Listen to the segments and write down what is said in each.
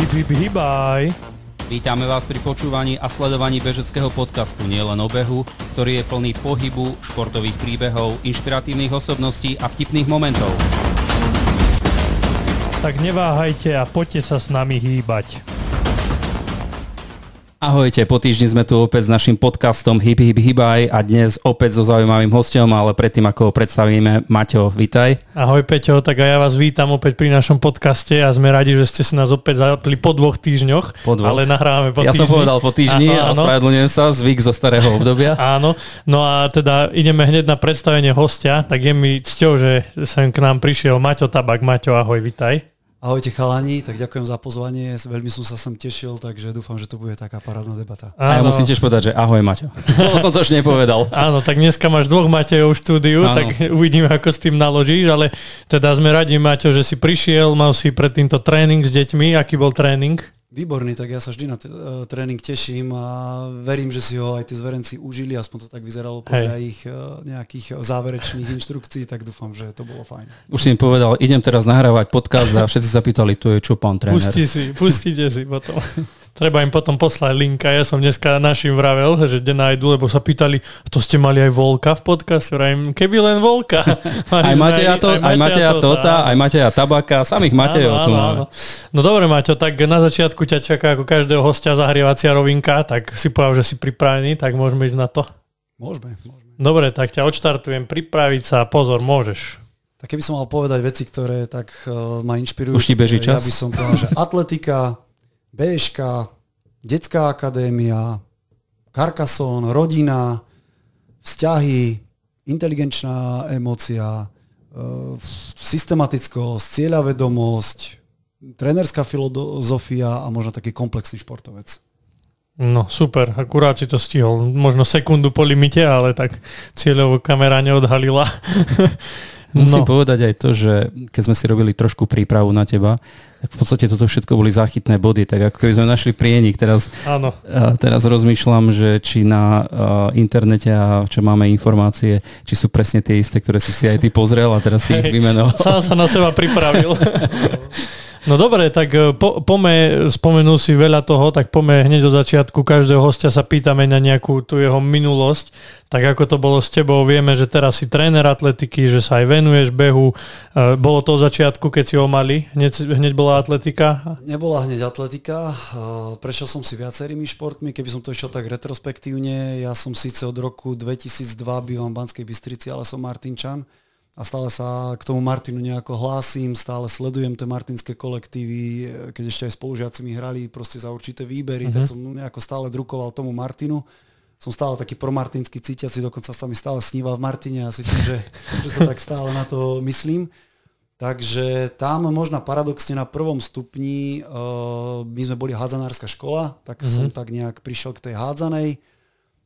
Hip, hip, hibaj. Vítame vás pri počúvaní a sledovaní bežeckého podcastu Nielen o behu, ktorý je plný pohybu, športových príbehov, inšpiratívnych osobností a vtipných momentov. Tak neváhajte a poďte sa s nami hýbať. Ahojte, po týždni sme tu opäť s našim podcastom Hip Hip Hibaj a dnes opäť so zaujímavým hostom, ale predtým ako ho predstavíme, Maťo, vitaj. Ahoj Peťo, tak aj ja vás vítam opäť pri našom podcaste a sme radi, že ste si nás opäť zapli po dvoch týždňoch, Po dvoch. ale nahrávame po ja týždni. som povedal po týždni Áno, a áno. spravedlňujem sa, zvyk zo starého obdobia. Áno, no a teda ideme hneď na predstavenie hostia, tak je mi cťou, že sem k nám prišiel Maťo Tabak. Maťo, ahoj, vitaj. Ahojte chalani, tak ďakujem za pozvanie, veľmi som sa sem tešil, takže dúfam, že to bude taká parádna debata. A ja musím tiež povedať, že ahoj Maťo. To som to ešte nepovedal. Áno, tak dneska máš dvoch Matejov v štúdiu, Áno. tak uvidíme, ako s tým naložíš, ale teda sme radi, Maťo, že si prišiel, mal si pred týmto tréning s deťmi. Aký bol tréning? Výborný, tak ja sa vždy na t- e, tréning teším a verím, že si ho aj tí zverenci užili, aspoň to tak vyzeralo podľa ich e, nejakých záverečných inštrukcií, tak dúfam, že to bolo fajn. Už si im povedal, idem teraz nahrávať podcast a všetci sa pýtali, to je čo pán tréner. Pusti si, pustite si potom. Treba im potom poslať linka. Ja som dneska našim vravel, že kde nájdu, lebo sa pýtali, to ste mali aj Volka v podcaste. Vrajím, keby len Volka. Aj Mali sme Mateja, to, aj Mateja Tota, aj Mateja Tabaka, samých Matejov tu máme. No dobre, Maťo, tak na začiatku ťa čaká ako každého hostia zahrievacia rovinka, tak si povedal, že si pripravený, tak môžeme ísť na to. Môžeme, môžeme. Dobre, tak ťa odštartujem, pripraviť sa, pozor, môžeš. Tak keby som mal povedať veci, ktoré tak uh, ma inšpirujú, Už ti beží ja čas? by som povedal, že atletika, BŠK, detská akadémia, Carcassonne, rodina, vzťahy, inteligenčná emócia, uh, systematickosť, cieľavedomosť, trénerská filozofia a možno taký komplexný športovec. No super, akurát si to stihol. Možno sekundu po limite, ale tak cieľovo kamera neodhalila. Musím no, povedať aj to, že keď sme si robili trošku prípravu na teba, tak v podstate toto všetko boli záchytné body, tak ako keby sme našli prienik. Teraz, áno. teraz rozmýšľam, že či na internete a čo máme informácie, či sú presne tie isté, ktoré si si aj ty pozrel a teraz si ich vymenoval. Sám sa na seba pripravil. No dobre, tak e, po, pome, spomenul si veľa toho, tak pome hneď od začiatku každého hostia sa pýtame na nejakú tú jeho minulosť. Tak ako to bolo s tebou, vieme, že teraz si tréner atletiky, že sa aj venuješ behu. E, Bolo to od začiatku, keď si ho mali? Hneď, hneď bola atletika? Nebola hneď atletika, uh, prešiel som si viacerými športmi, keby som to išiel tak retrospektívne, ja som síce od roku 2002 bývam v Banskej Bystrici, ale som Martinčan a stále sa k tomu Martinu nejako hlásim, stále sledujem tie martinské kolektívy, eh, keď ešte aj spolužiaci mi hrali proste za určité výbery, tak som nejako stále drukoval tomu Martinu. Som stále taký promartinsky cítiaci, dokonca sa mi stále sníva v Martine a si tým, že, že to tak stále na to myslím. Takže tam možno paradoxne na prvom stupni, uh, my sme boli hádzanárska škola, tak mm-hmm. som tak nejak prišiel k tej hádzanej.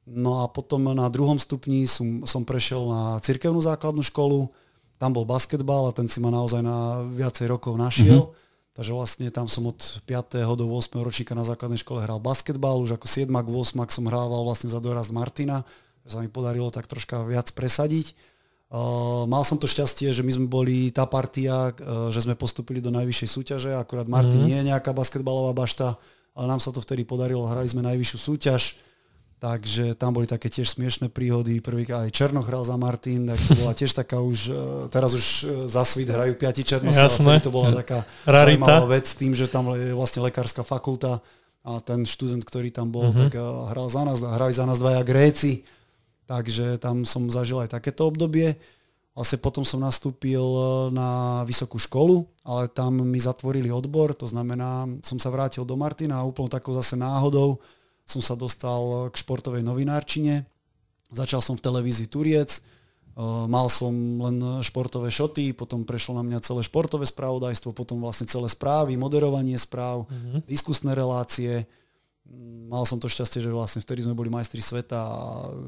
No a potom na druhom stupni som, som prešiel na cirkevnú základnú školu, tam bol basketbal a ten si ma naozaj na viacej rokov našiel. Mm-hmm. Takže vlastne tam som od 5. do 8. ročníka na základnej škole hral basketbal, už ako 7. 8. som hrával vlastne za dorast Martina, že sa mi podarilo tak troška viac presadiť. Uh, mal som to šťastie, že my sme boli tá partia, uh, že sme postupili do najvyššej súťaže, akurát Martin mm-hmm. nie je nejaká basketbalová bašta, ale nám sa to vtedy podarilo, hrali sme najvyššiu súťaž, takže tam boli také tiež smiešné príhody, prvý aj Černoch hral za Martin, tak to bola tiež taká už, uh, teraz už uh, za svit hrajú piati Jasné. vtedy to bola taká Rarita. zaujímavá vec s tým, že tam je vlastne lekárska fakulta a ten študent, ktorý tam bol, mm-hmm. tak uh, hral za nás, hrali za nás dvaja Gréci, Takže tam som zažil aj takéto obdobie. Vlastne potom som nastúpil e, na vysokú školu, ale tam mi zatvorili odbor, to znamená, som sa vrátil do Martina a úplne takou zase náhodou som sa dostal k športovej novinárčine. Začal som v televízii Turiec, e, mal som len športové šoty, potom prešlo na mňa celé športové spravodajstvo, potom vlastne celé správy, moderovanie správ, mm-hmm. diskusné relácie. Mal som to šťastie, že vlastne vtedy sme boli majstri sveta a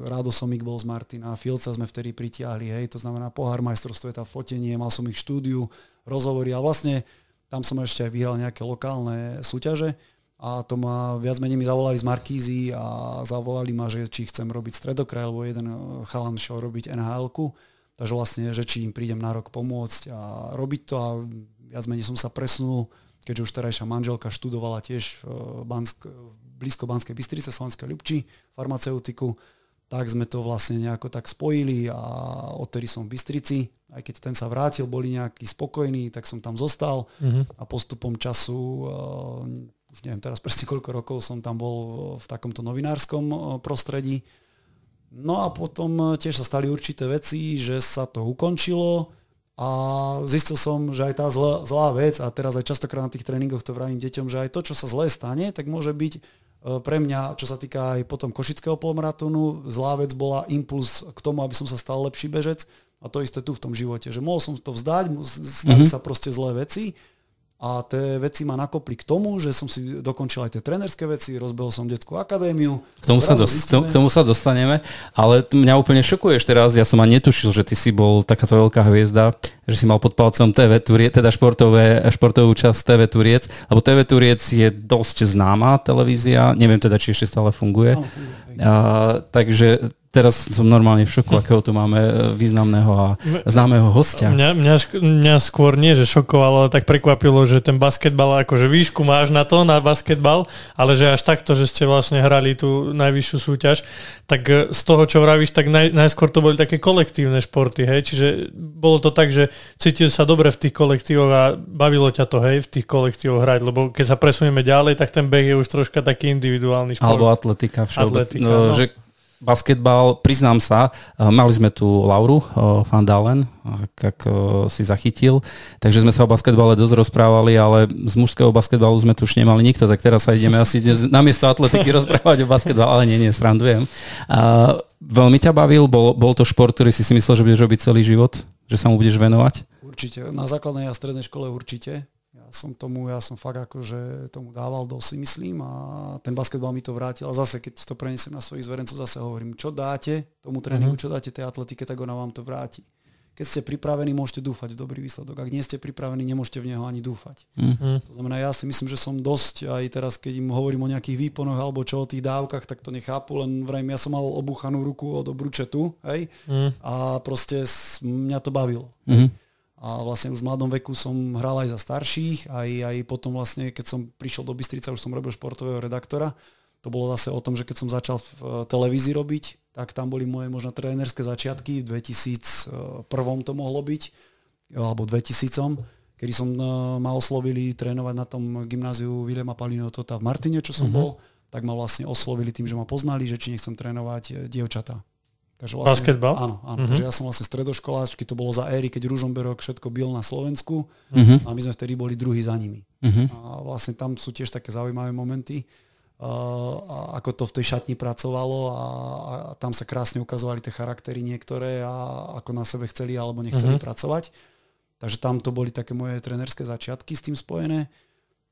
Rádo Somik bol z Martina, Filca sme vtedy pritiahli, hej, to znamená pohár majstrov sveta, fotenie, mal som ich štúdiu, rozhovory a vlastne tam som ešte aj vyhral nejaké lokálne súťaže a to ma viac menej mi zavolali z Markízy a zavolali ma, že či chcem robiť stredokraj, lebo jeden chalan šiel robiť nhl takže vlastne, že či im prídem na rok pomôcť a robiť to a viac menej som sa presunul keďže už terajšia manželka študovala tiež Bansk, blízko Banskej Bystrice, Slovenskej Ľubči, farmaceutiku, tak sme to vlastne nejako tak spojili a odtedy som v Bystrici, aj keď ten sa vrátil, boli nejakí spokojní, tak som tam zostal. Uh-huh. a postupom času, uh, už neviem teraz presne koľko rokov som tam bol v takomto novinárskom uh, prostredí. No a potom tiež sa stali určité veci, že sa to ukončilo a zistil som, že aj tá zlá, zlá vec, a teraz aj častokrát na tých tréningoch to vravím deťom, že aj to, čo sa zlé stane, tak môže byť E, pre mňa, čo sa týka aj potom košického polmaratonu, zlá vec bola impuls k tomu, aby som sa stal lepší bežec a to isté tu v tom živote, že mohol som to vzdať, stali mm-hmm. sa proste zlé veci a tie veci ma nakopli k tomu, že som si dokončil aj tie trenerské veci, rozbehol som detskú akadémiu. K tomu, sa, dos- k, tomu, sa dostaneme, ale mňa úplne šokuješ teraz, ja som ani netušil, že ty si bol takáto veľká hviezda, že si mal pod palcom TV Turiec, teda športové, športovú časť TV Turiec, lebo TV Turiec je dosť známa televízia, neviem teda, či ešte stále funguje. Áno, funguje. A, takže teraz som normálne v šoku, akého tu máme e, významného a známeho hostia. Mňa, mňa, mňa skôr nie, že šokovalo, ale tak prekvapilo, že ten basketbal, akože výšku máš na to, na basketbal, ale že až takto, že ste vlastne hrali tú najvyššiu súťaž, tak e, z toho, čo vravíš, tak naj, najskôr to boli také kolektívne športy, hej, čiže bolo to tak, že cítil sa dobre v tých kolektívoch a bavilo ťa to, hej, v tých kolektívoch hrať, lebo keď sa presunieme ďalej, tak ten beh je už troška taký individuálny šport. Alebo atletika všeobecne. No, no. Že basketbal, priznám sa, eh, mali sme tu Lauru eh, Van Dalen, ak, eh, si zachytil, takže sme sa o basketbale dosť rozprávali, ale z mužského basketbalu sme tu už nemali nikto, tak teraz sa ideme asi dnes namiesto atletiky rozprávať o basketbale, ale nie, nie, srandujem. A veľmi ťa bavil, bol, bol to šport, ktorý si si myslel, že budeš robiť celý život, že sa mu budeš venovať? Určite, na základnej a strednej škole určite som tomu, ja som fakt akože tomu dával si myslím a ten basketbal mi to vrátil a zase keď to prenesem na svojich zverencov, zase hovorím, čo dáte tomu tréningu, mm-hmm. čo dáte tej atletike, tak ona vám to vráti. Keď ste pripravení, môžete dúfať v dobrý výsledok. Ak nie ste pripravení, nemôžete v neho ani dúfať. Mm-hmm. To znamená, ja si myslím, že som dosť, aj teraz, keď im hovorím o nejakých výponoch alebo čo o tých dávkach, tak to nechápu, len vrajím, ja som mal obúchanú ruku od obručetu, hej, mm. a proste mňa to bavilo. Mm-hmm a vlastne už v mladom veku som hral aj za starších, aj, aj potom vlastne, keď som prišiel do Bystrica, už som robil športového redaktora. To bolo zase o tom, že keď som začal v televízii robiť, tak tam boli moje možno trénerské začiatky, v 2001 to mohlo byť, alebo 2000 kedy som eh, ma oslovili trénovať na tom gymnáziu Vilema Palinotota v Martine, čo som uh-huh. bol, tak ma vlastne oslovili tým, že ma poznali, že či nechcem trénovať eh, dievčatá. Takže vlastne, Basketbal? Áno, áno. Mm-hmm. Takže ja som vlastne stredoškoláčky, to bolo za éry, keď Ružomberok všetko bil na Slovensku mm-hmm. a my sme vtedy boli druhí za nimi. Mm-hmm. A vlastne tam sú tiež také zaujímavé momenty, uh, a ako to v tej šatni pracovalo a, a tam sa krásne ukazovali tie charaktery niektoré a ako na sebe chceli alebo nechceli mm-hmm. pracovať. Takže tam to boli také moje trenerské začiatky s tým spojené.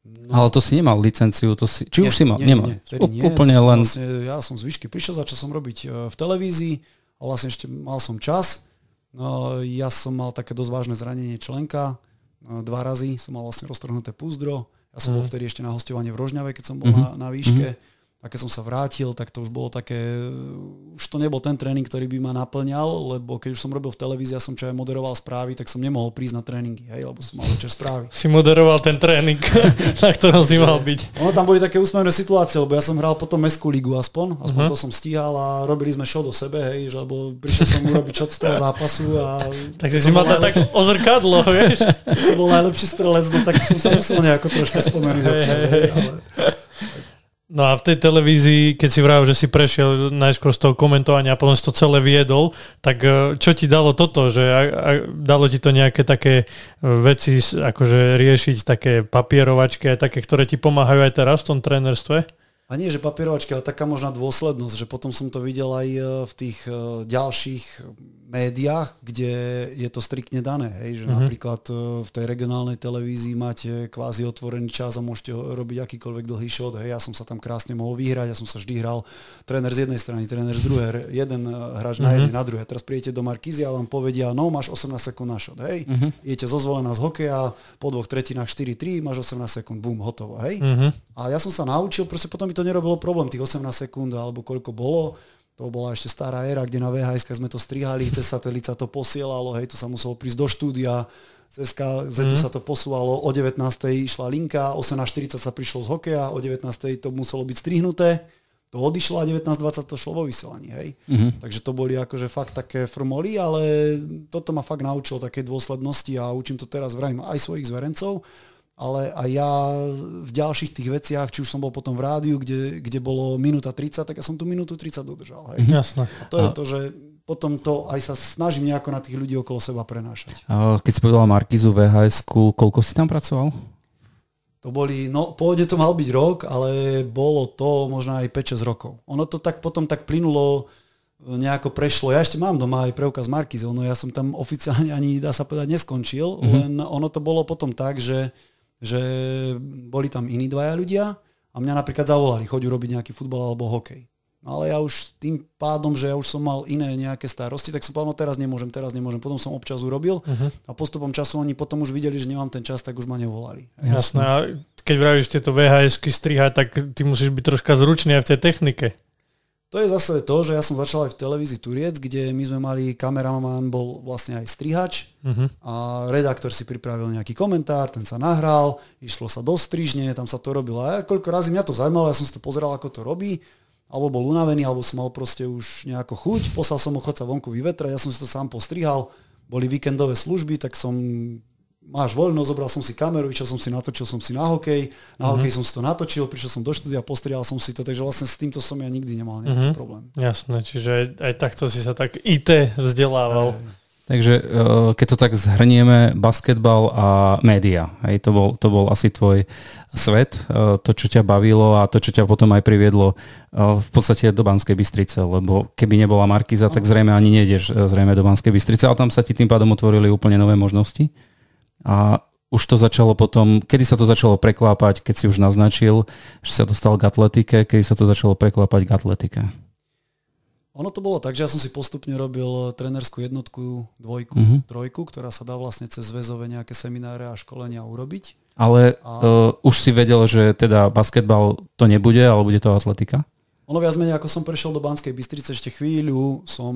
No. Ale to si nemal licenciu, to si, či nie, už si mal? Nie, nemal. Nie, nie, úplne len... Vlastne, ja som z výšky prišiel, začal som robiť e, v televízii a vlastne ešte mal som čas. No, ja som mal také dosť vážne zranenie členka, no, dva razy som mal vlastne roztrhnuté púzdro. Ja som mm. bol mhm. vtedy ešte na hostovanie v Rožňave, keď som bol mm-hmm. na, na výške. Mm-hmm a keď som sa vrátil, tak to už bolo také, už to nebol ten tréning, ktorý by ma naplňal, lebo keď už som robil v televízii, ja som čo aj moderoval správy, tak som nemohol prísť na tréningy, hej, lebo som mal večer správy. Si moderoval ten tréning, na ktorom si mal byť. Ono tam boli také úsmevné situácie, lebo ja som hral potom mestskú ligu aspoň, aspoň uh-huh. to som stíhal a robili sme show do sebe, hej, že, lebo prišiel som urobiť shot z toho zápasu a... Tak si mal to tak ozrkadlo, vieš. Som bol najlepší strelec, no tak som sa musel nejako troška spomenúť občas, hej, ale... No a v tej televízii, keď si vravel, že si prešiel najskôr z toho komentovania a potom si to celé viedol, tak e, čo ti dalo toto? Že a, a, dalo ti to nejaké také e, veci, akože riešiť také papierovačky, aj také, ktoré ti pomáhajú aj teraz v tom trénerstve? A nie, že papierovačky, ale taká možná dôslednosť, že potom som to videl aj e, v tých ďalších médiách, kde je to striktne dané. Hej, že mm-hmm. napríklad e, v tej regionálnej televízii máte kvázi otvorený čas a môžete robiť akýkoľvek dlhý shot. Hej, ja som sa tam krásne mohol vyhrať, ja som sa vždy hral tréner z jednej strany, tréner z druhej, jeden e, hráč mm-hmm. na mhm. jednej, na druhej. Teraz príjete do Markízy a vám povedia, no máš 18 sekúnd na shot. Hej, mm-hmm. idete zozvolená z hokeja, po dvoch tretinách 4-3, máš 18 sekúnd, bum, hotovo. Hej. Mm-hmm. A ja som sa naučil, proste potom mi to nerobilo problém, tých 18 sekúnd alebo koľko bolo to bola ešte stará éra, kde na VHS sme to strihali, cez satelit sa to posielalo, hej, to sa muselo prísť do štúdia, cez KZ mm. sa to posúvalo, o 19. išla linka, 18.40 sa prišlo z hokeja, o 19. to muselo byť strihnuté, to odišlo a 19.20 to šlo vo vysielaní, hej. Mm-hmm. Takže to boli akože fakt také formoly, ale toto ma fakt naučilo také dôslednosti a učím to teraz vrajím aj svojich zverencov, ale aj ja v ďalších tých veciach, či už som bol potom v rádiu, kde, kde bolo minúta 30, tak ja som tu minútu 30 dodržal. Hej. Jasné. A to je to, že potom to aj sa snažím nejako na tých ľudí okolo seba prenášať. Keď si povedala Markizu vhs koľko si tam pracoval? To boli, no pôjde to mal byť rok, ale bolo to možno aj 5-6 rokov. Ono to tak potom tak plynulo, e, nejako prešlo. Ja ešte mám doma aj preukaz Markizov, no ja som tam oficiálne ani, dá sa povedať, neskončil, mm-hmm. len ono to bolo potom tak, že, že boli tam iní dvaja ľudia a mňa napríklad zavolali, choď urobiť nejaký futbal alebo hokej. No ale ja už tým pádom, že ja už som mal iné nejaké starosti, tak som povedal, no teraz nemôžem, teraz nemôžem. Potom som občas urobil uh-huh. a postupom času oni potom už videli, že nemám ten čas, tak už ma nevolali. Jasné. A keď vravíš tieto VHS-ky strihať, tak ty musíš byť troška zručný aj v tej technike. To je zase to, že ja som začal aj v televízii Turiec, kde my sme mali, kameraman bol vlastne aj strihač uh-huh. a redaktor si pripravil nejaký komentár, ten sa nahral, išlo sa do strižne, tam sa to robilo. A ja, koľko razy mňa to zaujímalo, ja som si to pozeral, ako to robí alebo bol unavený, alebo som mal proste už nejako chuť, poslal som ho chod sa vonku vyvetrať, ja som si to sám postrihal, boli víkendové služby, tak som máš voľno, zobral som si kameru, išiel som si, natočil som si na hokej, na mm-hmm. hokej som si to natočil, prišiel som do štúdia, postrihal som si to, takže vlastne s týmto som ja nikdy nemal nejaký mm-hmm. problém. Jasné, čiže aj, aj takto si sa tak IT vzdelával. Aj. Takže e, keď to tak zhrnieme, basketbal a média, hej, to, bol, to bol asi tvoj svet, e, to, čo ťa bavilo a to, čo ťa potom aj priviedlo e, v podstate do Banskej Bystrice, lebo keby nebola Markiza, tak zrejme ani nejdeš zrejme do Banskej Bystrice, ale tam sa ti tým pádom otvorili úplne nové možnosti. A už to začalo potom, kedy sa to začalo preklápať, keď si už naznačil, že sa dostal k atletike, kedy sa to začalo preklápať k atletike? Ono to bolo tak, že ja som si postupne robil trenerskú jednotku, dvojku, mm-hmm. trojku, ktorá sa dá vlastne cez väzové nejaké semináre a školenia urobiť. Ale a... uh, už si vedel, že teda basketbal to nebude, ale bude to atletika? Ono viac menej, ako som prešiel do Banskej Bystrice, ešte chvíľu som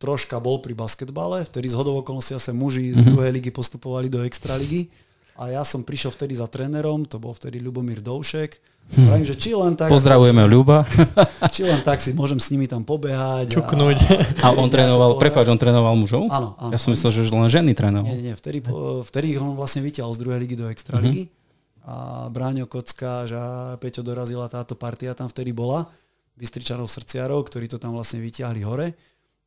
troška bol pri basketbale, vtedy z hodov okolností sa muži z mhm. druhej ligy postupovali do extraligy a ja som prišiel vtedy za trénerom, to bol vtedy Ľubomír Doušek Hm. Pravím, že či len tak... Pozdravujeme Ľuba. Či len tak si môžem s nimi tam pobehať. Čuknúť. A, a on trénoval, prepáč, on trénoval mužov? Áno, áno. Ja som myslel, že len ženy trénoval. Nie, nie, vtedy, vtedy on vlastne vyťahol z druhej ligy do extraligy. Uh-huh. A Bráňo Kocka, že Peťo dorazila táto partia tam vtedy bola. Bystričanov srdciarov, ktorí to tam vlastne vyťahli hore.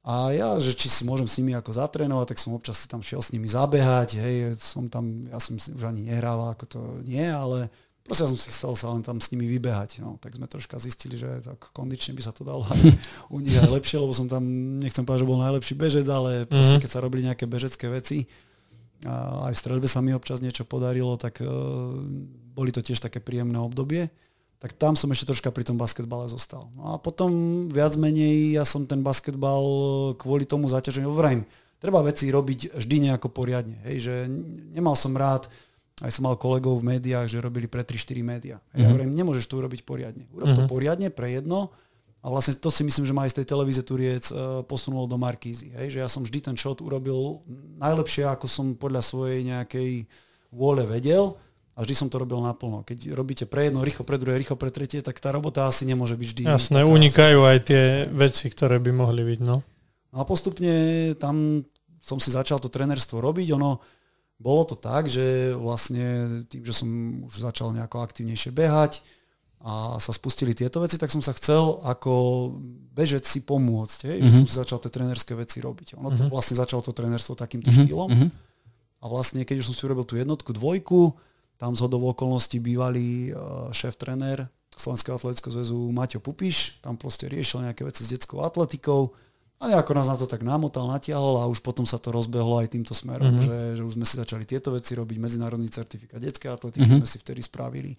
A ja, že či si môžem s nimi ako zatrénovať, tak som občas si tam šiel s nimi zabehať, hej, som tam, ja som už ani nehrával, ako to nie, ale Proste ja som si chcel sa len tam s nimi vybehať. No, tak sme troška zistili, že tak kondične by sa to dalo aj u nich aj lepšie, lebo som tam, nechcem povedať, že bol najlepší bežec, ale proste mm-hmm. keď sa robili nejaké bežecké veci, a aj v streľbe sa mi občas niečo podarilo, tak uh, boli to tiež také príjemné obdobie. Tak tam som ešte troška pri tom basketbale zostal. No a potom viac menej ja som ten basketbal kvôli tomu zaťaženiu, vrajím, treba veci robiť vždy nejako poriadne. Hej, že nemal som rád, aj som mal kolegov v médiách, že robili pre 3-4 médiá. Mm-hmm. Ja mhm. hovorím, nemôžeš to urobiť poriadne. Urob mm-hmm. to mhm. poriadne pre jedno a vlastne to si myslím, že ma aj z tej televízie Turiec uh, posunulo do Markízy. Hej? Že ja som vždy ten shot urobil najlepšie, ako som podľa svojej nejakej vôle vedel a vždy som to robil naplno. Keď robíte pre jedno, rýchlo pre druhé, rýchlo pre tretie, tak tá robota asi nemôže byť vždy. Jasné, unikajú aj tie veci, ktoré by mohli byť. No. no a postupne tam som si začal to trenerstvo robiť. Ono, bolo to tak, že vlastne tým, že som už začal nejako aktívnejšie behať a sa spustili tieto veci, tak som sa chcel ako bežec si pomôcť, hej, mm-hmm. že mhm. som si začal tie trenerské veci robiť. Ono to mm-hmm. vlastne začalo to trenerstvo takýmto mm-hmm. štýlom. Mm-hmm. A vlastne, keď už som si urobil tú jednotku, dvojku, tam z hodov okolností bývalý uh, šéf-trenér Slovenského atletického zväzu Maťo Pupiš, tam proste riešil nejaké veci s detskou atletikou a nejako nás na to tak namotal, natiahol a už potom sa to rozbehlo aj týmto smerom, mm-hmm. že, že už sme si začali tieto veci robiť, medzinárodný certifikát detskej atletiky mm-hmm. sme si vtedy spravili.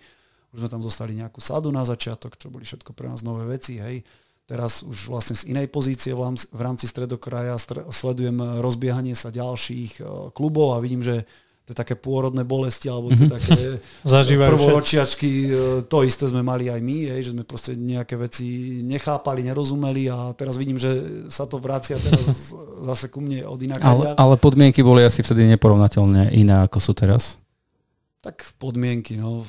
Už sme tam dostali nejakú sadu na začiatok, čo boli všetko pre nás nové veci, hej. Teraz už vlastne z inej pozície v rámci stredokraja sledujem rozbiehanie sa ďalších e, klubov a vidím, že tie také pôrodné bolesti alebo tie mm-hmm. také prvoročiačky, e, to isté sme mali aj my, hej, že sme proste nejaké veci nechápali, nerozumeli a teraz vidím, že sa to vracia teraz zase ku mne od inak. Ale, ale podmienky boli asi vtedy neporovnateľne iné ako sú teraz. Tak podmienky, no.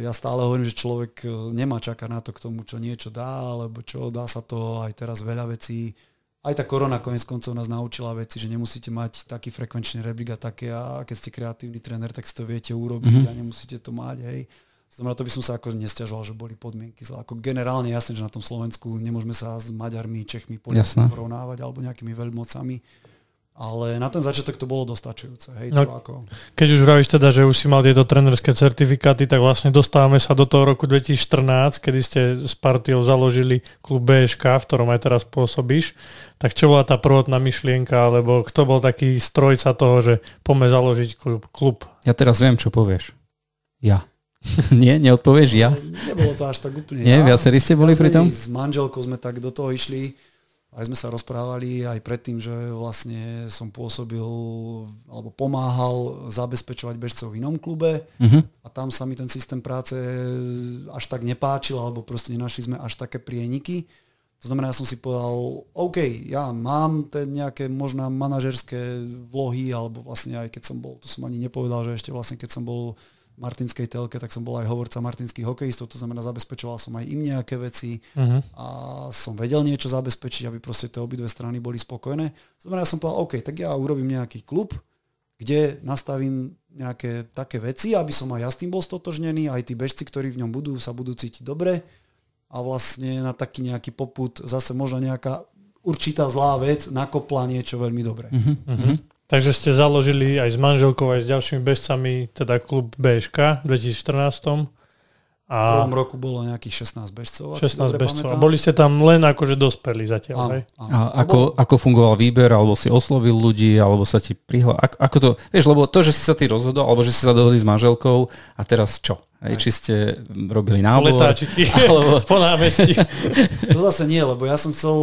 Ja stále hovorím, že človek e, nemá čakať na to k tomu, čo niečo dá, alebo čo dá sa to aj teraz veľa vecí aj tá korona konec koncov nás naučila veci, že nemusíte mať taký frekvenčný rebrík a také a keď ste kreatívny tréner, tak si to viete urobiť mm-hmm. a nemusíte to mať, hej. Znamená, to by som sa ako nestiažoval, že boli podmienky zle. Ako generálne jasne, že na tom Slovensku nemôžeme sa s Maďarmi, Čechmi, Poliakmi porovnávať alebo nejakými veľmocami ale na ten začiatok to bolo dostačujúce. Hej, no, to ako... Keď už vravíš teda, že už si mal tieto trenerské certifikáty, tak vlastne dostávame sa do toho roku 2014, kedy ste s partiou založili klub BŠK, v ktorom aj teraz pôsobíš. Tak čo bola tá prvotná myšlienka, alebo kto bol taký strojca toho, že poďme založiť klub? klub? Ja teraz viem, čo povieš. Ja. Nie, neodpovieš ja? Nebolo to až tak úplne Nie, ja. viacerí ste boli pri tom? S manželkou sme tak do toho išli aj sme sa rozprávali aj predtým, že vlastne som pôsobil alebo pomáhal zabezpečovať bežcov v inom klube uh-huh. a tam sa mi ten systém práce až tak nepáčil alebo proste nenašli sme až také prieniky. To znamená, ja som si povedal, OK, ja mám ten nejaké možná manažerské vlohy, alebo vlastne aj keď som bol, to som ani nepovedal, že ešte vlastne keď som bol Martinskej telke, tak som bol aj hovorca martinských hokejistov, to znamená zabezpečoval som aj im nejaké veci uh-huh. a som vedel niečo zabezpečiť, aby proste tie obidve strany boli spokojné. To znamená, ja som povedal, OK, tak ja urobím nejaký klub, kde nastavím nejaké také veci, aby som aj ja s tým bol stotožnený, aj tí bežci, ktorí v ňom budú, sa budú cítiť dobre a vlastne na taký nejaký poput zase možno nejaká určitá zlá vec nakopla niečo veľmi dobré. Uh-huh. Uh-huh. Takže ste založili aj s manželkou, aj s ďalšími bežcami, teda klub BŠK v 2014. A v prvom roku bolo nejakých 16 bežcov. 16 bežcov. A boli ste tam len akože dospeli zatiaľ, áno, hej? Áno. A ako, ako fungoval výber, alebo si oslovil ľudí, alebo sa ti prihla... Ako, ako to, vieš, lebo to, že si sa ty rozhodol, alebo že si sa dohodli s manželkou a teraz čo? Hej, či ste robili nábor? Letáčiky alebo... po námestí. to zase nie, lebo ja som chcel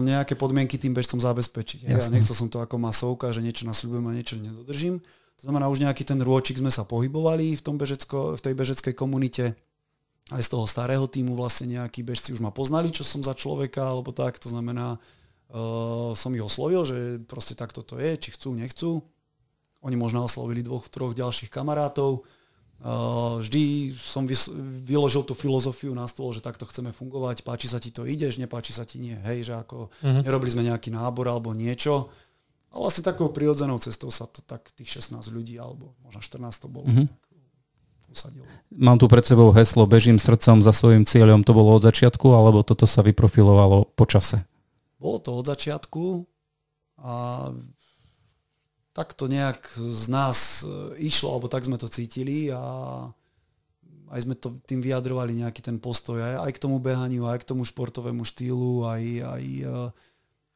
nejaké podmienky tým bežcom zabezpečiť. Ja nechcel som to ako masovka, že niečo nasľubujem a niečo nedodržím. To znamená, už nejaký ten rôčik sme sa pohybovali v, tom bežecko, v tej bežeckej komunite aj z toho starého týmu vlastne nejakí bežci už ma poznali, čo som za človeka, alebo tak, to znamená, uh, som ich oslovil, že proste takto to je, či chcú, nechcú. Oni možno oslovili dvoch, troch ďalších kamarátov. Uh, vždy som vys- vyložil tú filozofiu na stôl, že takto chceme fungovať, páči sa ti to, ideš, nepáči sa ti nie. Hej, že ako uh-huh. nerobili sme nejaký nábor alebo niečo. A vlastne takou prirodzenou cestou sa to tak tých 16 ľudí, alebo možno 14 to bolo. Uh-huh usadil. Mám tu pred sebou heslo Bežím srdcom za svojim cieľom. To bolo od začiatku, alebo toto sa vyprofilovalo po čase? Bolo to od začiatku a tak to nejak z nás e, išlo, alebo tak sme to cítili a aj sme to tým vyjadrovali nejaký ten postoj aj, aj k tomu behaniu, aj k tomu športovému štýlu, aj, aj e,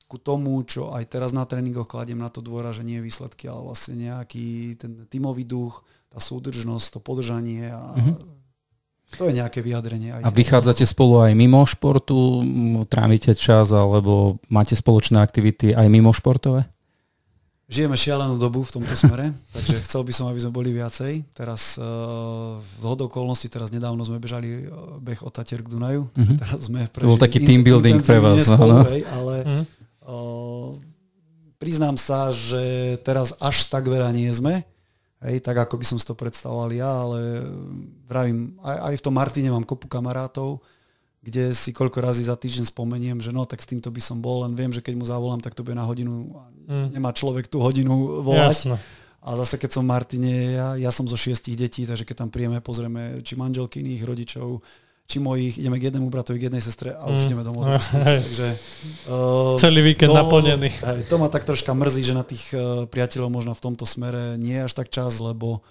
ku tomu, čo aj teraz na tréningoch kladiem na to dôra, že nie je výsledky, ale vlastne nejaký ten tímový duch, tá súdržnosť, to podržanie a mm-hmm. To je nejaké vyjadrenie. Aj a vychádzate spolu aj mimo športu, trávite čas alebo máte spoločné aktivity aj mimo športové? Žijeme šialenú dobu v tomto smere, takže chcel by som, aby sme boli viacej. Teraz uh, v hod okolností, teraz nedávno sme bežali uh, beh od Tatier k Dunaju. Mm-hmm. Teraz sme to bol taký team building pre vás. Spolu, hej, ale mm-hmm. uh, priznám sa, že teraz až tak veľa nie sme. Hej, tak ako by som si to predstavoval ja, ale vravím, aj, aj v tom Martine mám kopu kamarátov, kde si koľko razy za týždeň spomeniem, že no, tak s týmto by som bol, len viem, že keď mu zavolám, tak to bude na hodinu mm. nemá človek tú hodinu volať. Jasne. A zase keď som v Martine, ja, ja som zo šiestich detí, takže keď tam príjeme, pozrieme či manželky iných rodičov, či mojich, ideme k jednému bratovi, k jednej sestre a už mm. ideme domov. Mm. Takže, uh, Celý víkend to, naplnený. Hej, to ma tak troška mrzí, že na tých uh, priateľov možno v tomto smere nie je až tak čas, lebo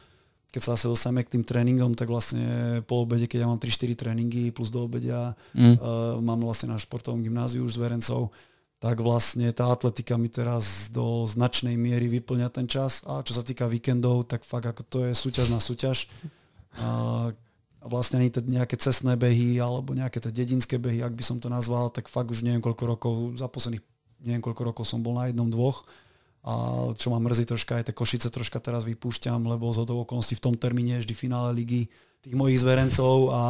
keď sa zase dostaneme k tým tréningom, tak vlastne po obede, keď ja mám 3-4 tréningy plus do obedia, mm. uh, mám vlastne na športovom gymnáziu už s Verencov, tak vlastne tá atletika mi teraz do značnej miery vyplňa ten čas a čo sa týka víkendov, tak fakt ako to je súťaž na súťaž. Uh, vlastne ani tie nejaké cestné behy alebo nejaké tie dedinské behy, ak by som to nazval, tak fakt už neviem koľko rokov, za posledných neviem koľko rokov som bol na jednom, dvoch a čo ma mrzí troška, aj tie Košice troška teraz vypúšťam, lebo z hodou okolností v tom termíne vždy finále ligy tých mojich zverencov a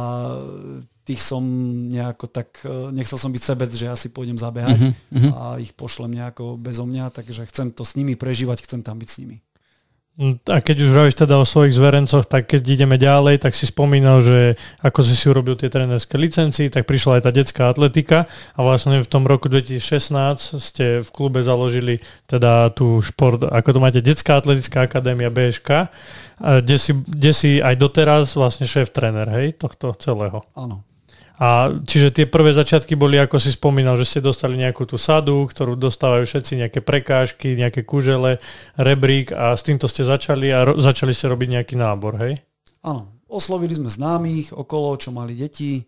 tých som nejako tak, e, nechcel som byť sebec, že ja si pôjdem zabehať uh-huh, a ich pošlem nejako bezo mňa, takže chcem to s nimi prežívať, chcem tam byť s nimi. A keď už hovoríš teda o svojich zverencoch, tak keď ideme ďalej, tak si spomínal, že ako si si urobil tie trénerské licencii, tak prišla aj tá detská atletika a vlastne v tom roku 2016 ste v klube založili teda tú šport, ako to máte, Detská atletická akadémia BŠK, kde si, kde si aj doteraz vlastne šéf tréner, hej, tohto celého. Áno. A čiže tie prvé začiatky boli, ako si spomínal, že ste dostali nejakú tú sadu, ktorú dostávajú všetci, nejaké prekážky, nejaké kužele, rebrík a s týmto ste začali a ro- začali ste robiť nejaký nábor, hej? Áno, oslovili sme známych okolo, čo mali deti,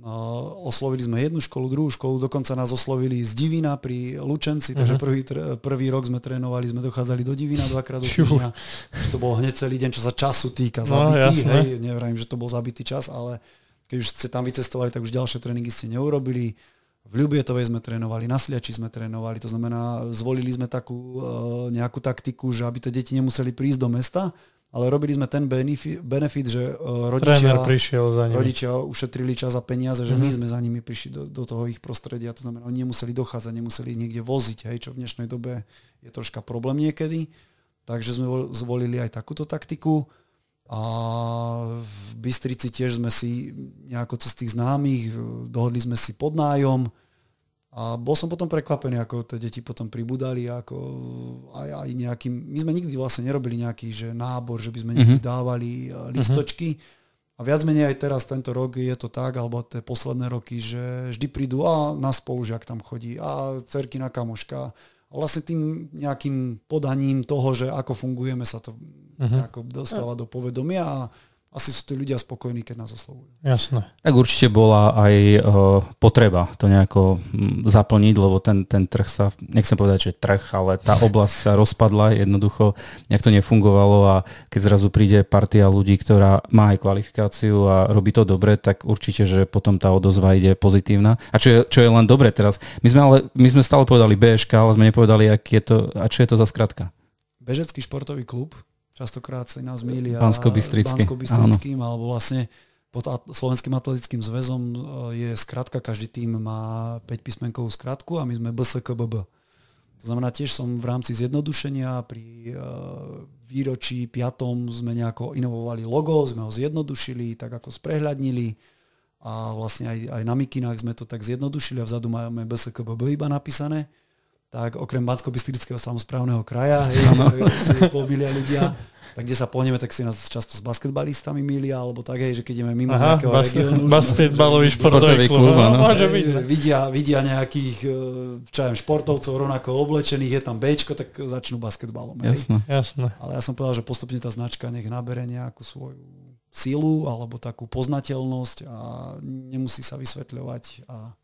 no, oslovili sme jednu školu, druhú školu, dokonca nás oslovili z Divina pri Lučenci, takže uh-huh. prvý, prvý rok sme trénovali, sme dochádzali do Divina dvakrát do týždňa. To bol hneď celý deň, čo sa času týka, no, zabitý, no, hej, nevrajím, že to bol zabitý čas, ale keď už ste tam vycestovali, tak už ďalšie tréningy ste neurobili. V Ľubietovej sme trénovali, na Sliači sme trénovali, to znamená, zvolili sme takú e, nejakú taktiku, že aby tie deti nemuseli prísť do mesta, ale robili sme ten benefit, benefit že uh, rodičia, prišiel za nimi. rodičia ušetrili čas a peniaze, že mm-hmm. my mhm. sme za nimi prišli do, do toho ich prostredia. To znamená, oni nemuseli dochádzať, nemuseli niekde voziť, hej, čo v dnešnej dobe je troška problém niekedy. Takže sme zvolili aj takúto taktiku. A v Bystrici tiež sme si nejako cez tých známych, dohodli sme si podnájom a bol som potom prekvapený, ako tie deti potom pribudali, ako aj, aj nejakým, my sme nikdy vlastne nerobili nejaký že nábor, že by sme mm-hmm. dávali eh, listočky. A viac menej aj teraz tento rok je to tak, alebo tie posledné roky, že vždy prídu a na spolužiak tam chodí a cerkina kamoška a vlastne tým nejakým podaním toho, že ako fungujeme, sa to uh-huh. dostáva do povedomia a asi sú tí ľudia spokojní, keď nás oslovujú. Jasné. Tak určite bola aj uh, potreba to nejako zaplniť, lebo ten, ten trh sa, nechcem povedať, že trh, ale tá oblasť sa rozpadla jednoducho, nejak to nefungovalo a keď zrazu príde partia ľudí, ktorá má aj kvalifikáciu a robí to dobre, tak určite, že potom tá odozva ide pozitívna. A čo je, čo je len dobre teraz, my sme, ale, my sme stále povedali BŠK, ale sme nepovedali, aký je to, a čo je to za skratka? Bežecký športový klub častokrát sa nás mília Bansko-Bystrickým, alebo vlastne pod Slovenským atletickým zväzom e, je skratka, každý tým má 5 písmenkovú skratku a my sme BSKBB. To znamená, tiež som v rámci zjednodušenia pri e, výročí 5. sme nejako inovovali logo, sme ho zjednodušili, tak ako sprehľadnili a vlastne aj, aj na mikinách sme to tak zjednodušili a vzadu máme BSKBB iba napísané tak okrem Bansko-Bystrického samozprávneho kraja, hej, si pomilia ľudia, tak kde sa pohneme, tak si nás často s basketbalistami milia, alebo tak, hej, že keď ideme mimo Aha, nejakého bas- regiónu. Basketbalový športový klub, áno. Vidia, vidia nejakých e, čo športovcov rovnako oblečených, je tam Bčko, tak začnú basketbalom. Jasné. Jasné. Ale ja som povedal, že postupne tá značka nech nabere nejakú svoju sílu alebo takú poznateľnosť a nemusí sa vysvetľovať a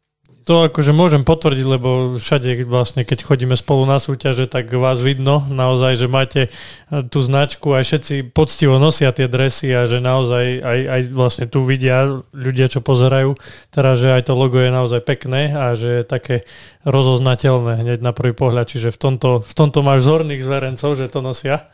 to akože môžem potvrdiť, lebo všade vlastne, keď chodíme spolu na súťaže, tak vás vidno naozaj, že máte eh, tú značku, aj všetci poctivo nosia tie dresy a že naozaj aj, aj vlastne tu vidia ľudia, čo pozerajú, teda, že aj to logo je naozaj pekné a že je také rozoznateľné hneď na prvý pohľad, čiže v tomto, v tomto máš zorných zverencov, že to nosia.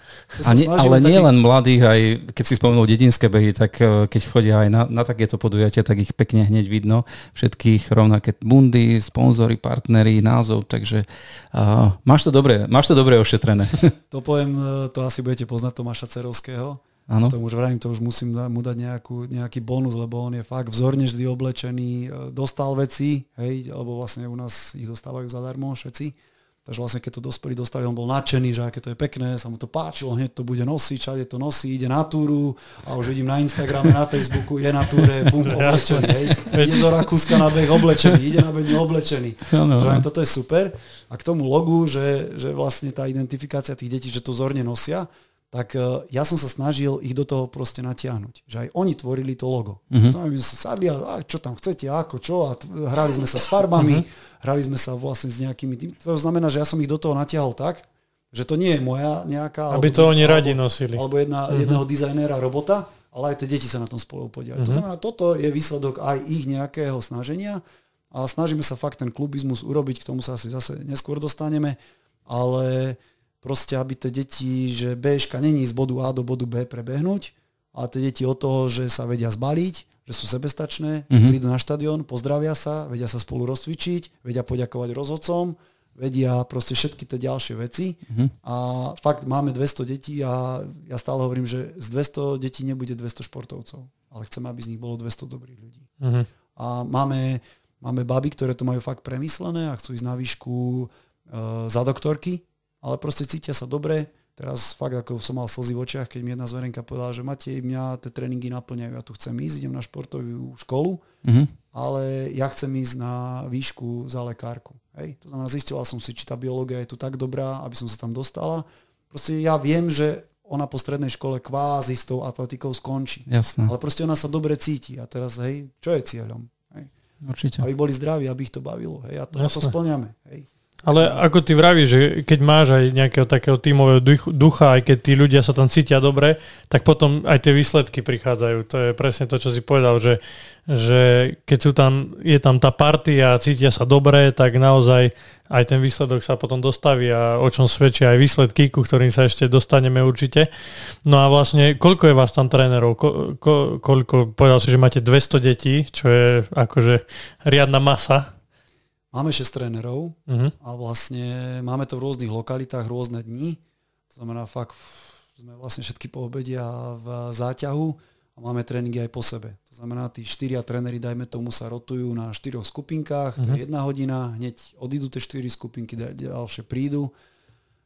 A nie, ale taký... nie len mladých, aj keď si spomenul dedinské behy, tak eh, keď chodia aj na, na takéto podujatia, tak ich pekne hneď vidno, všetkých rovnaké bundy, sponzory, partnery, názov, takže uh, máš to dobre, máš to dobre ošetrené. To poviem, eh, to asi budete poznať Tomáša Cerovského. Áno. To už vrajím, to už musím mu dať nejakú, nejaký bonus, lebo on je fakt vzorne vždy oblečený, e, dostal veci, hej, lebo vlastne u nás ich dostávajú zadarmo všetci. Takže vlastne keď to dospelí dostali, on bol nadšený, že aké to je pekné, sa mu to páčilo, hneď to bude nosiť, všade to nosí, ide na túru a už vidím na Instagrame, na Facebooku, je na túre, bum, oblečený, hej. Ide do Rakúska na beh oblečený, ide na beh oblečený. Ano, že toto je super. A k tomu logu, že, že vlastne tá identifikácia tých detí, že to zorne nosia, tak e, ja som sa snažil ich do toho proste natiahnuť. Že aj oni tvorili to logo. Mm-hmm. Znamená, sme sa sadli a, a čo tam chcete, ako, čo a t- hrali sme sa s farbami, mm-hmm. hrali sme sa vlastne s nejakými tým. To znamená, že ja som ich do toho natiahol tak, že to nie je moja nejaká... Aby to oni radi nosili. Alebo jedna, mm-hmm. jedného dizajnéra robota, ale aj tie deti sa na tom spolu podiali. Mm-hmm. To mhm. znamená, toto je výsledok aj ich nejakého snaženia a snažíme sa fakt ten klubizmus urobiť, k tomu sa asi zase neskôr dostaneme, ale proste aby tie deti, že Bčka není z bodu A do bodu B prebehnúť, ale tie deti od toho, že sa vedia zbaliť, že sú sebestačné, mm-hmm. prídu na štadión, pozdravia sa, vedia sa spolu rozcvičiť, vedia poďakovať rozhodcom, vedia proste všetky tie ďalšie veci. Mm-hmm. A fakt máme 200 detí a ja stále hovorím, že z 200 detí nebude 200 športovcov, ale chceme, aby z nich bolo 200 dobrých ľudí. Mm-hmm. A máme, máme baby, ktoré to majú fakt premyslené a chcú ísť na výšku e, za doktorky, ale proste cítia sa dobre. Teraz fakt ako som mal slzy v očiach, keď mi jedna zverenka povedala, že máte mňa tie tréningy naplňajú, ja tu chcem ísť, idem na športovú školu, mm-hmm. ale ja chcem ísť na výšku za lekárku. Hej? To znamená, zistila som si, či tá biológia je tu tak dobrá, aby som sa tam dostala. Proste ja viem, že ona po strednej škole kvázi s tou atletikou skončí. Jasne. Ale proste ona sa dobre cíti. A teraz, hej, čo je cieľom? Hej? Určite. Aby boli zdraví, aby ich to bavilo. Hej? A to, a to splňame. Hej? Ale ako ty vravíš, že keď máš aj nejakého takého tímového ducha, aj keď tí ľudia sa tam cítia dobre, tak potom aj tie výsledky prichádzajú. To je presne to, čo si povedal, že, že keď sú tam, je tam tá partia a cítia sa dobre, tak naozaj aj ten výsledok sa potom dostaví a o čom svedčia aj výsledky, ku ktorým sa ešte dostaneme určite. No a vlastne, koľko je vás tam trénerov? Ko, ko, koľko, povedal si, že máte 200 detí, čo je akože riadna masa. Máme 6 trénerov uh-huh. a vlastne máme to v rôznych lokalitách, rôzne dni. To znamená, fakt sme vlastne všetky po obede a v záťahu a máme tréningy aj po sebe. To znamená, tí štyria tréneri, dajme tomu, sa rotujú na štyroch skupinkách, uh-huh. to je mhm. jedna hodina, hneď odídu tie štyri skupinky, ďalšie prídu.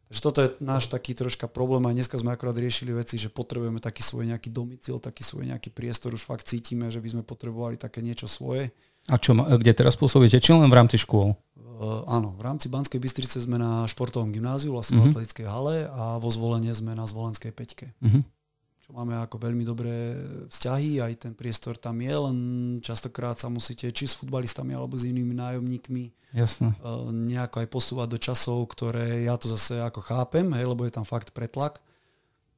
Takže toto je náš taký troška problém a dneska sme akorát riešili veci, že potrebujeme taký svoj nejaký domicil, taký svoj nejaký priestor, už fakt cítime, že by sme potrebovali také niečo svoje. A čo, kde teraz pôsobíte? Či len v rámci škôl? Uh, áno, v rámci Banskej Bystrice sme na športovom gymnáziu, vlastne uh-huh. v mhm. atletickej hale a vo zvolenie sme na zvolenskej peťke. Uh-huh. Čo máme ako veľmi dobré vzťahy, aj ten priestor tam je, len častokrát sa musíte či s futbalistami alebo s inými nájomníkmi Jasne. Uh, nejako aj posúvať do časov, ktoré ja to zase ako chápem, hej, lebo je tam fakt pretlak.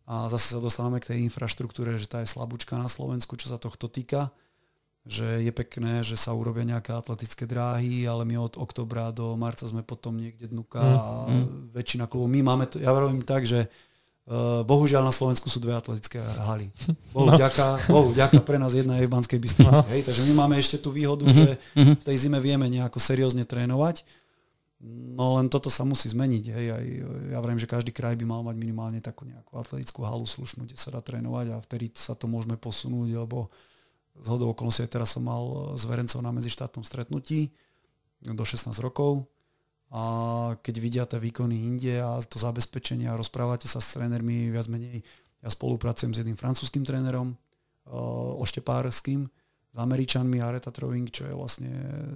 A zase sa dostávame k tej infraštruktúre, že tá je slabúčka na Slovensku, čo sa tohto týka že je pekné, že sa urobia nejaké atletické dráhy, ale my od oktobra do marca sme potom niekde dnuka mm, a väčšina klubov. My máme to, ja vravím tak, že uh, bohužiaľ na Slovensku sú dve atletické haly. Bohu no. ďaká, Bohu ďaká, pre nás jedna je v Banskej Bystrici. Hej, takže my máme ešte tú výhodu, mm-hmm. že mhm. v tej zime vieme nejako seriózne trénovať. No len toto sa musí zmeniť. Hej. Aj, ja vravím, že každý kraj by mal mať minimálne takú nejakú atletickú halu slušnú, kde sa dá trénovať a vtedy sa to môžeme posunúť, lebo z hodou okolností teraz som mal eh, s Verencov na medzištátnom stretnutí do 16 rokov. A keď vidia tie výkony inde a to zabezpečenie a rozprávate sa s trénermi viac menej, ja spolupracujem s jedným francúzským trénerom, uh, oštepárským, s Američanmi Areta Troving, čo je vlastne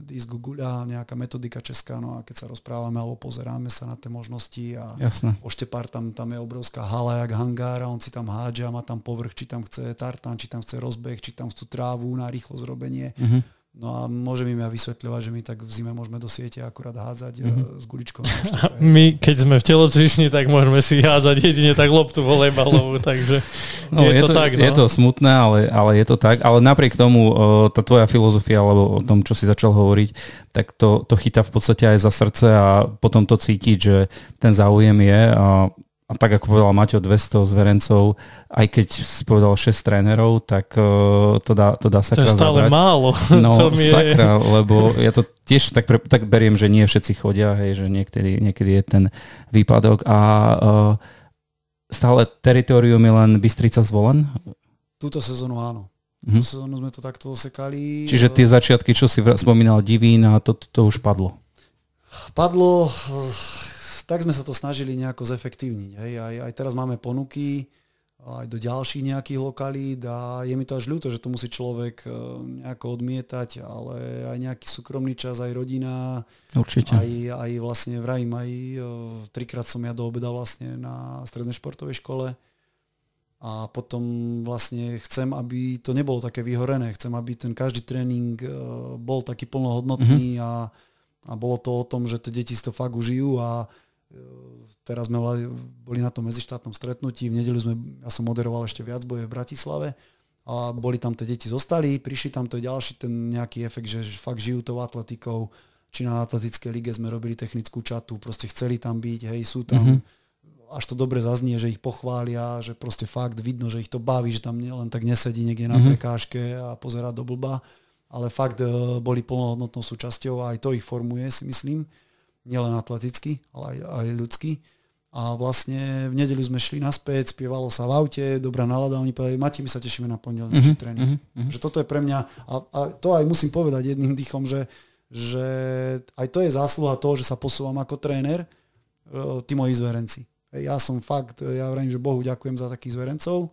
ísť Guguľa, nejaká metodika česká, no a keď sa rozprávame alebo pozeráme sa na tie možnosti a Jasne. Oštepár tam, tam je obrovská hala jak hangár a on si tam hádže a má tam povrch, či tam chce tartán, či tam chce rozbeh, či tam chcú trávu na rýchlo zrobenie. Mm-hmm No a môžem im ja vysvetľovať, že my tak v zime môžeme do siete akurát hádzať mm-hmm. s guličkou. My, keď sme v telocvični, tak môžeme si hádzať jedine tak loptu volejbalovú, takže no, je, je to, to tak. No? Je to smutné, ale, ale je to tak. Ale napriek tomu tá tvoja filozofia, alebo o tom, čo si začal hovoriť, tak to, to chytá v podstate aj za srdce a potom to cítiť, že ten záujem je. A a tak ako povedal Maťo, 200 zverencov, aj keď si povedal 6 trénerov, tak uh, to, dá, to dá sakra To je stále zabrať. málo. No, to je... sakra, lebo ja to tiež tak, pre, tak beriem, že nie všetci chodia, hej, že niekedy, niekedy je ten výpadok a uh, stále teritorium je len Bystrica zvolen? Túto sezónu áno. Mhm. Túto sezónu sme to takto osekali. Čiže tie začiatky, čo si spomínal Divín a to, to, to už padlo? Padlo, tak sme sa to snažili nejako zefektívniť. Hej. Aj, aj teraz máme ponuky aj do ďalších nejakých lokalít a je mi to až ľúto, že to musí človek e, nejako odmietať, ale aj nejaký súkromný čas, aj rodina. Určite. Aj, aj vlastne vrajím, aj e, trikrát som ja do obeda vlastne na strednej športovej škole a potom vlastne chcem, aby to nebolo také vyhorené. Chcem, aby ten každý tréning e, bol taký plnohodnotný mm-hmm. a, a bolo to o tom, že tie deti si to fakt užijú a Teraz sme boli na tom medzištátnom stretnutí, v nedelu sme, ja som moderoval ešte viac boje v Bratislave a boli tam tie deti zostali, prišli tam to je ďalší ten nejaký efekt, že fakt žijú tou atletikou, či na atletickej lige sme robili technickú čatu, proste chceli tam byť, hej, sú tam. Mm-hmm. až to dobre zaznie, že ich pochvália, že proste fakt vidno, že ich to baví, že tam len tak nesedí niekde na mm-hmm. prekážke a pozerá do blba, ale fakt uh, boli plnohodnotnou súčasťou a aj to ich formuje, si myslím, nielen atleticky, ale aj, aj ľudsky. A vlastne v nedelu sme šli naspäť, spievalo sa v aute, dobrá nálada, oni povedali, Mati, my sa tešíme na pondelný mm-hmm. tréning. Mm-hmm. Že toto je pre mňa, a, a to aj musím povedať jedným dýchom, že, že aj to je zásluha toho, že sa posúvam ako tréner, e, tí moji zverenci. Ja som fakt, ja vravím, že Bohu ďakujem za takých zverencov,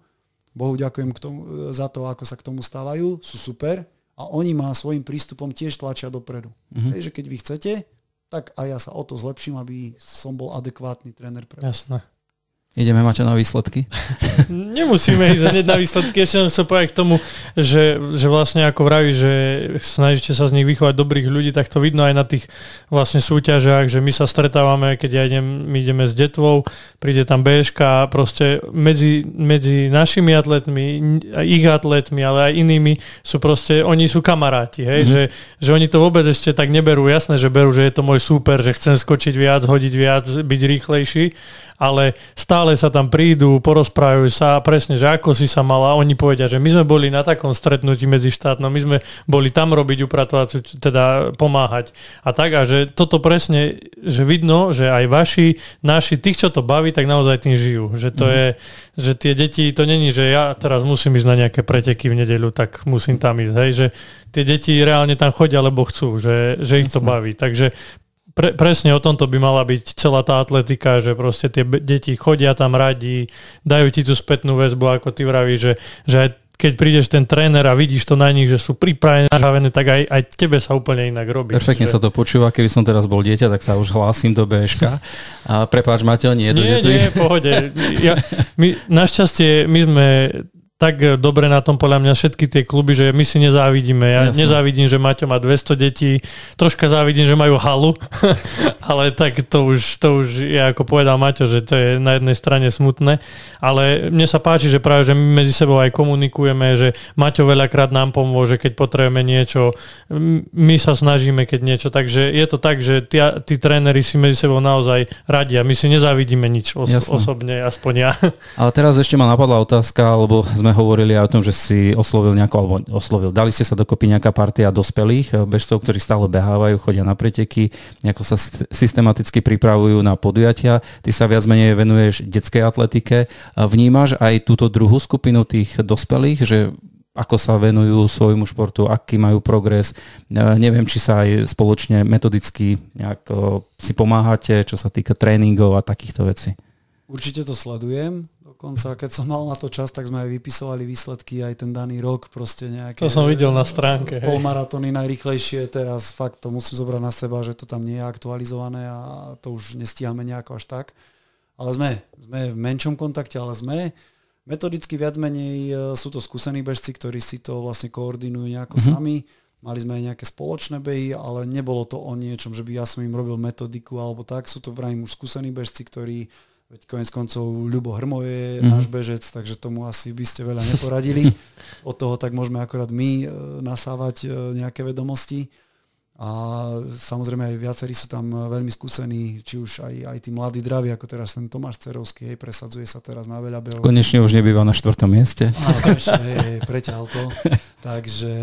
Bohu ďakujem k tomu, e, za to, ako sa k tomu stávajú, sú super a oni ma svojim prístupom tiež tlačia dopredu. Mm-hmm. Hej, že keď vy chcete, tak aj ja sa o to zlepším, aby som bol adekvátny tréner pre vás. Jasné. Ideme mať na výsledky? Nemusíme ísť hneď na výsledky. Ešte som chcel povedať k tomu, že, že vlastne ako vraví, že snažíte sa z nich vychovať dobrých ľudí, tak to vidno aj na tých vlastne súťažiach, že my sa stretávame, keď ja idem, my ideme s detvou, príde tam Bčka a proste medzi, medzi našimi atletmi, ich atletmi, ale aj inými sú proste, oni sú kamaráti, hej? Mm-hmm. Že, že oni to vôbec ešte tak neberú. Jasné, že berú, že je to môj súper, že chcem skočiť viac, hodiť viac, byť rýchlejší, ale stále sa tam prídu, porozprávajú sa presne, že ako si sa mala. Oni povedia, že my sme boli na takom stretnutí medzi štátnom, my sme boli tam robiť upratovaciu, teda pomáhať. A tak, a že toto presne, že vidno, že aj vaši, naši, tých, čo to baví, tak naozaj tým žijú. Že to mm. je, že tie deti, to není, že ja teraz musím ísť na nejaké preteky v nedeľu, tak musím tam ísť. Hej, že tie deti reálne tam chodia, lebo chcú, že, že ich to baví. Takže pre, presne o tomto by mala byť celá tá atletika, že proste tie deti chodia tam radi, dajú ti tú spätnú väzbu, ako ty vravíš, že, že aj keď prídeš ten tréner a vidíš to na nich, že sú pripravené, nažavené, tak aj, aj tebe sa úplne inak robí. Perfektne že... sa to počúva, keby som teraz bol dieťa, tak sa už hlásim do BŠK. A prepáč, Mateo, nie, nie, nie, pohode. Ja, my, našťastie my sme tak eh, dobre na tom podľa mňa všetky tie kluby, že my si nezávidíme. Ja Jasne. nezávidím, že Maťo má 200 detí, troška závidím, že majú halu, ale tak to už, to už je ako povedal Maťo, že to je na jednej strane smutné, ale mne sa páči, že práve, že my medzi sebou aj komunikujeme, že Maťo veľakrát nám pomôže, keď potrebujeme niečo, my sa snažíme, keď niečo, takže je to tak, že tí, tí tréneri si medzi sebou naozaj radia, my si nezávidíme nič os- osobne, aspoň ja. Ale teraz ešte ma napadla otázka, lebo sme sme hovorili aj o tom, že si oslovil nejako, alebo oslovil, dali ste sa dokopy nejaká partia dospelých eh, bežcov, ktorí stále behávajú, chodia na preteky, nejako sa systematicky pripravujú na podujatia. Ty sa viac menej venuješ detskej atletike. Vnímaš aj túto druhú skupinu tých dospelých, že ako sa venujú svojmu športu, aký majú progres. Eh, neviem, či sa aj spoločne metodicky nejak eh, si pomáhate, čo sa týka tréningov a takýchto vecí. Určite to sledujem. Dokonca, keď som mal na to čas, tak sme aj vypisovali výsledky aj ten daný rok, proste nejaké... To som videl na stránke. Polmaratóny najrychlejšie, teraz fakt to musím zobrať na seba, že to tam nie je aktualizované a to už nestíhame nejako až tak. Ale sme, sme v menšom kontakte, ale sme. Metodicky viac menej e, sú to skúsení bežci, ktorí si to vlastne koordinujú nejako mm-hmm. sami. Mali sme aj nejaké spoločné behy, ale nebolo to o niečom, že by ja som im robil metodiku alebo tak. Sú to vrajím už skúsení bežci, ktorí Veď konec koncov Ľubo Hrmo je mm-hmm. náš bežec, takže tomu asi by ste veľa neporadili. Od toho tak môžeme akorát my e, nasávať e, nejaké vedomosti. A samozrejme aj viacerí sú tam veľmi skúsení, či už aj, aj tí mladí draví, ako teraz ten Tomáš Cerovský, hej, presadzuje sa teraz na veľa behov. Konečne už nebýva na štvrtom mieste. Áno, konečne, hej, preťahal to. Takže...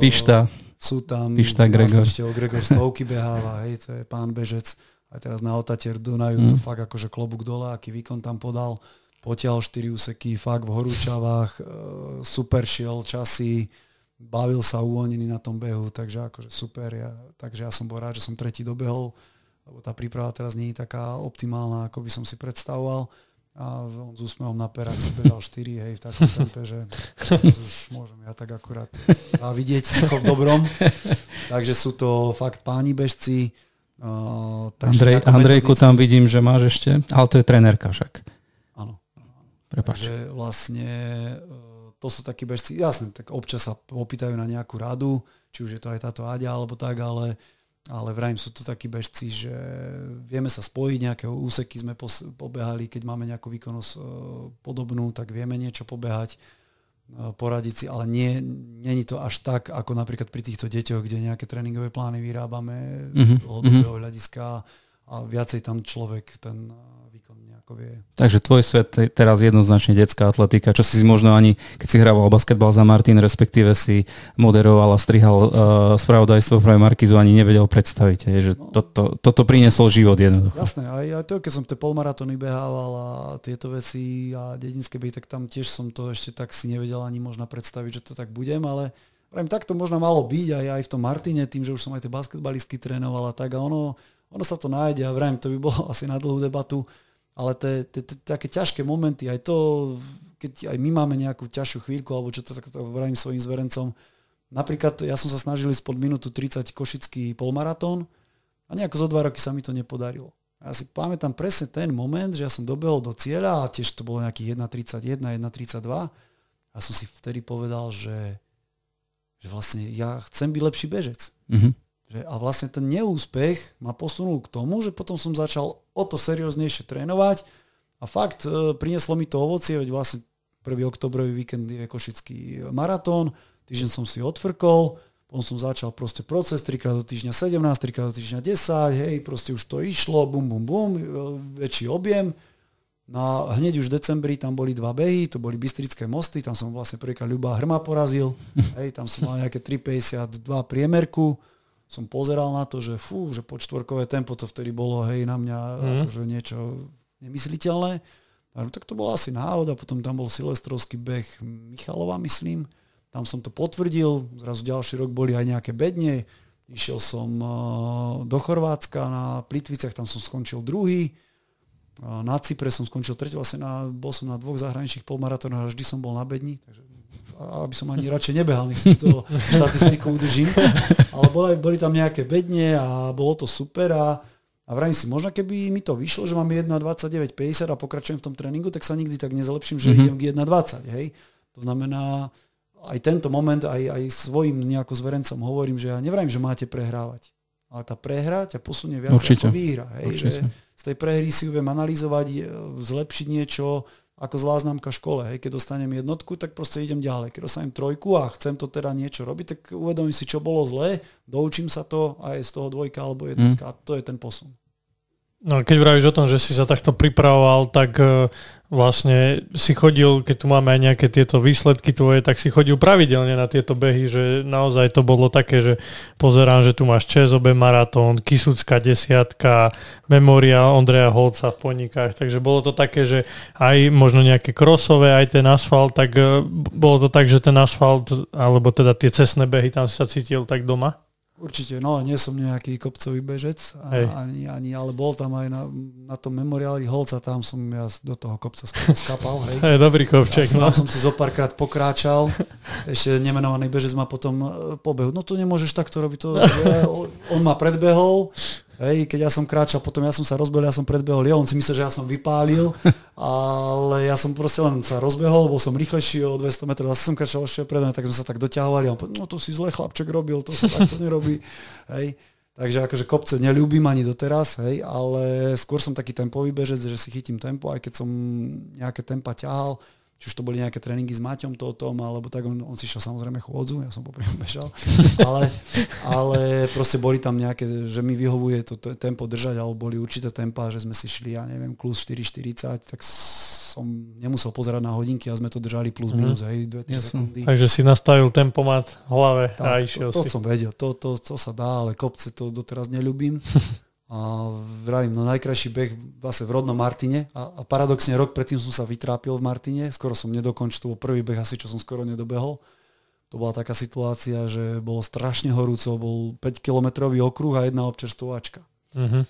Pišta. Sú tam... Pišta Gregor. Ešte o Gregor Stovky beháva, hej, to je pán bežec aj teraz na Otater Dunaju mm. to fakt akože klobúk dole, aký výkon tam podal. Potiahol 4 úseky, fakt v horúčavách, e, super šiel časy, bavil sa uvoľnený na tom behu, takže akože super. Ja, takže ja som bol rád, že som tretí dobehol, lebo tá príprava teraz nie je taká optimálna, ako by som si predstavoval. A on s úsmevom na perách si behal 4, hej, v takom tempe, že už môžem ja tak akurát vidieť ako v dobrom. Takže sú to fakt páni bežci, Uh, Andrej, Andrejku metodicky... tam vidím, že máš ešte, ale to je trenérka však. Áno. Prepač. Takže vlastne uh, to sú takí bežci, jasne, tak občas sa opýtajú na nejakú radu, či už je to aj táto Aďa alebo tak, ale, ale vrajím sú to takí bežci, že vieme sa spojiť, nejaké úseky sme pobehali, keď máme nejakú výkonnosť uh, podobnú, tak vieme niečo pobehať E, poradiť si, ale nie, není to až tak, ako napríklad pri týchto deťoch, kde nejaké tréningové plány vyrábame mm-hmm. dlhodobého hľadiska a a viacej tam človek ten ako vie. Takže tvoj svet je teraz jednoznačne detská atletika, čo si možno ani, keď si hrával basketbal za Martin, respektíve si moderoval a strihal uh, spravodajstvo pre Markizu, ani nevedel predstaviť, je, že no. toto, toto priniesol život jednoducho. Jasné, aj, aj to, keď som tie polmaratóny behával a tieto veci a dedinské behy, tak tam tiež som to ešte tak si nevedel ani možno predstaviť, že to tak budem, ale Vrajím, tak to možno malo byť aj, aj v tom Martine, tým, že už som aj tie basketbalistky trénoval a tak a ono, ono sa to nájde a vrajím, to by bolo asi na dlhú debatu ale te, také ťažké momenty, aj to, keď aj my máme nejakú ťažšiu chvíľku, alebo čo to tak vravím svojim zverencom, napríklad ja som sa snažil ísť pod minútu 30 košický polmaratón a nejako zo dva roky sa mi to nepodarilo. Ja si pamätám presne ten moment, že ja som dobehol do cieľa a tiež to bolo nejakých 1.31, 1.32 a som si vtedy povedal, že, že vlastne ja chcem byť lepší bežec. Mm-hmm. Že, a vlastne ten neúspech ma posunul k tomu, že potom som začal o to serióznejšie trénovať a fakt e, prinieslo mi to ovocie, veď vlastne 1. oktobrový víkend je Košický maratón, týždeň som si odfrkol, potom som začal proste proces, 3 krát do týždňa 17, 3 krát do týždňa 10, hej, proste už to išlo, bum, bum, bum, e, väčší objem. No a hneď už v decembri tam boli dva behy, to boli Bystrické mosty, tam som vlastne prvýkrát Ľuba Hrma porazil, hej, tam som mal nejaké 3,52 priemerku, som pozeral na to, že fú, že počtvorkové tempo to vtedy bolo, hej, na mňa mm. akože niečo nemysliteľné. No, tak to bola asi náhoda, potom tam bol silvestrovský beh Michalova, myslím. Tam som to potvrdil, zrazu ďalší rok boli aj nejaké bedne. Išiel som uh, do Chorvátska na Plitviciach, tam som skončil druhý. Uh, na Cypre som skončil tretí, vlastne na, bol som na dvoch zahraničných polmaratónoch a vždy som bol na bedni, takže aby som ani radšej nebehal, nech si to štatistiku udržím. Ale boli, boli tam nejaké bedne a bolo to super a, a vravím si, možno keby mi to vyšlo, že mám 1.29.50 a pokračujem v tom tréningu, tak sa nikdy tak nezlepším, že mm-hmm. idem k 1.20. Hej? To znamená, aj tento moment, aj, aj svojim nejako zverencom hovorím, že ja nevrajím, že máte prehrávať. Ale tá prehra ťa posunie viac Určite. ako výhra. Hej? Že z tej prehry si viem analyzovať, zlepšiť niečo, ako zlá známka škole. Hej. Keď dostanem jednotku, tak proste idem ďalej. Keď dostanem trojku a chcem to teda niečo robiť, tak uvedomím si, čo bolo zlé, doučím sa to a je z toho dvojka alebo jednotka. Mm. A to je ten posun. No keď vravíš o tom, že si sa takto pripravoval, tak uh, vlastne si chodil, keď tu máme aj nejaké tieto výsledky tvoje, tak si chodil pravidelne na tieto behy, že naozaj to bolo také, že pozerám, že tu máš ČSOB maratón, Kisucká desiatka, Memória Ondreja Holca v Ponikách, takže bolo to také, že aj možno nejaké krosové, aj ten asfalt, tak uh, bolo to tak, že ten asfalt, alebo teda tie cestné behy, tam si sa cítil tak doma? Určite, no nie som nejaký kopcový bežec, ani, ani, ale bol tam aj na, na tom memoriáli Holca, tam som ja do toho kopca skapal. Hej. Hej, dobrý kopček. Tam, no. tam som si zo párkrát pokráčal, ešte nemenovaný bežec ma potom e, pobehu. No to nemôžeš takto robiť, to, je, on ma predbehol, Hej, keď ja som kráčal, potom ja som sa rozbehol, ja som predbehol, ja, on si myslel, že ja som vypálil, ale ja som proste len sa rozbehol, bol som rýchlejší o 200 metrov, zase som kráčal ešte pred mňa, tak sme sa tak doťahovali a on povedal, no to si zle chlapček robil, to sa takto nerobí. Hej. Takže akože kopce neľúbim ani doteraz, hej, ale skôr som taký tempový bežec, že si chytím tempo, aj keď som nejaké tempa ťahal, či už to boli nejaké tréningy s Maťom tom, alebo tak, on, on si šiel samozrejme chôdzu, ja som popri bežal, ale, ale proste boli tam nejaké, že mi vyhovuje to, to tempo držať, alebo boli určité tempa, že sme si šli, ja neviem, plus 4,40, tak som nemusel pozerať na hodinky a sme to držali plus minus, mm. hej, 2 sekundy. Takže si nastavil tempomat v hlave tak, a išiel to, to si. som vedel, to, to, to sa dá, ale kopce to doteraz neľubím. A vravím, no najkrajší beh vlastne v rodnom Martine a, a paradoxne rok predtým som sa vytrápil v Martine, skoro som nedokončil, to bol prvý beh asi, čo som skoro nedobehol. To bola taká situácia, že bolo strašne horúco, bol 5-kilometrový okruh a jedna občerstvovačka. Uh-huh.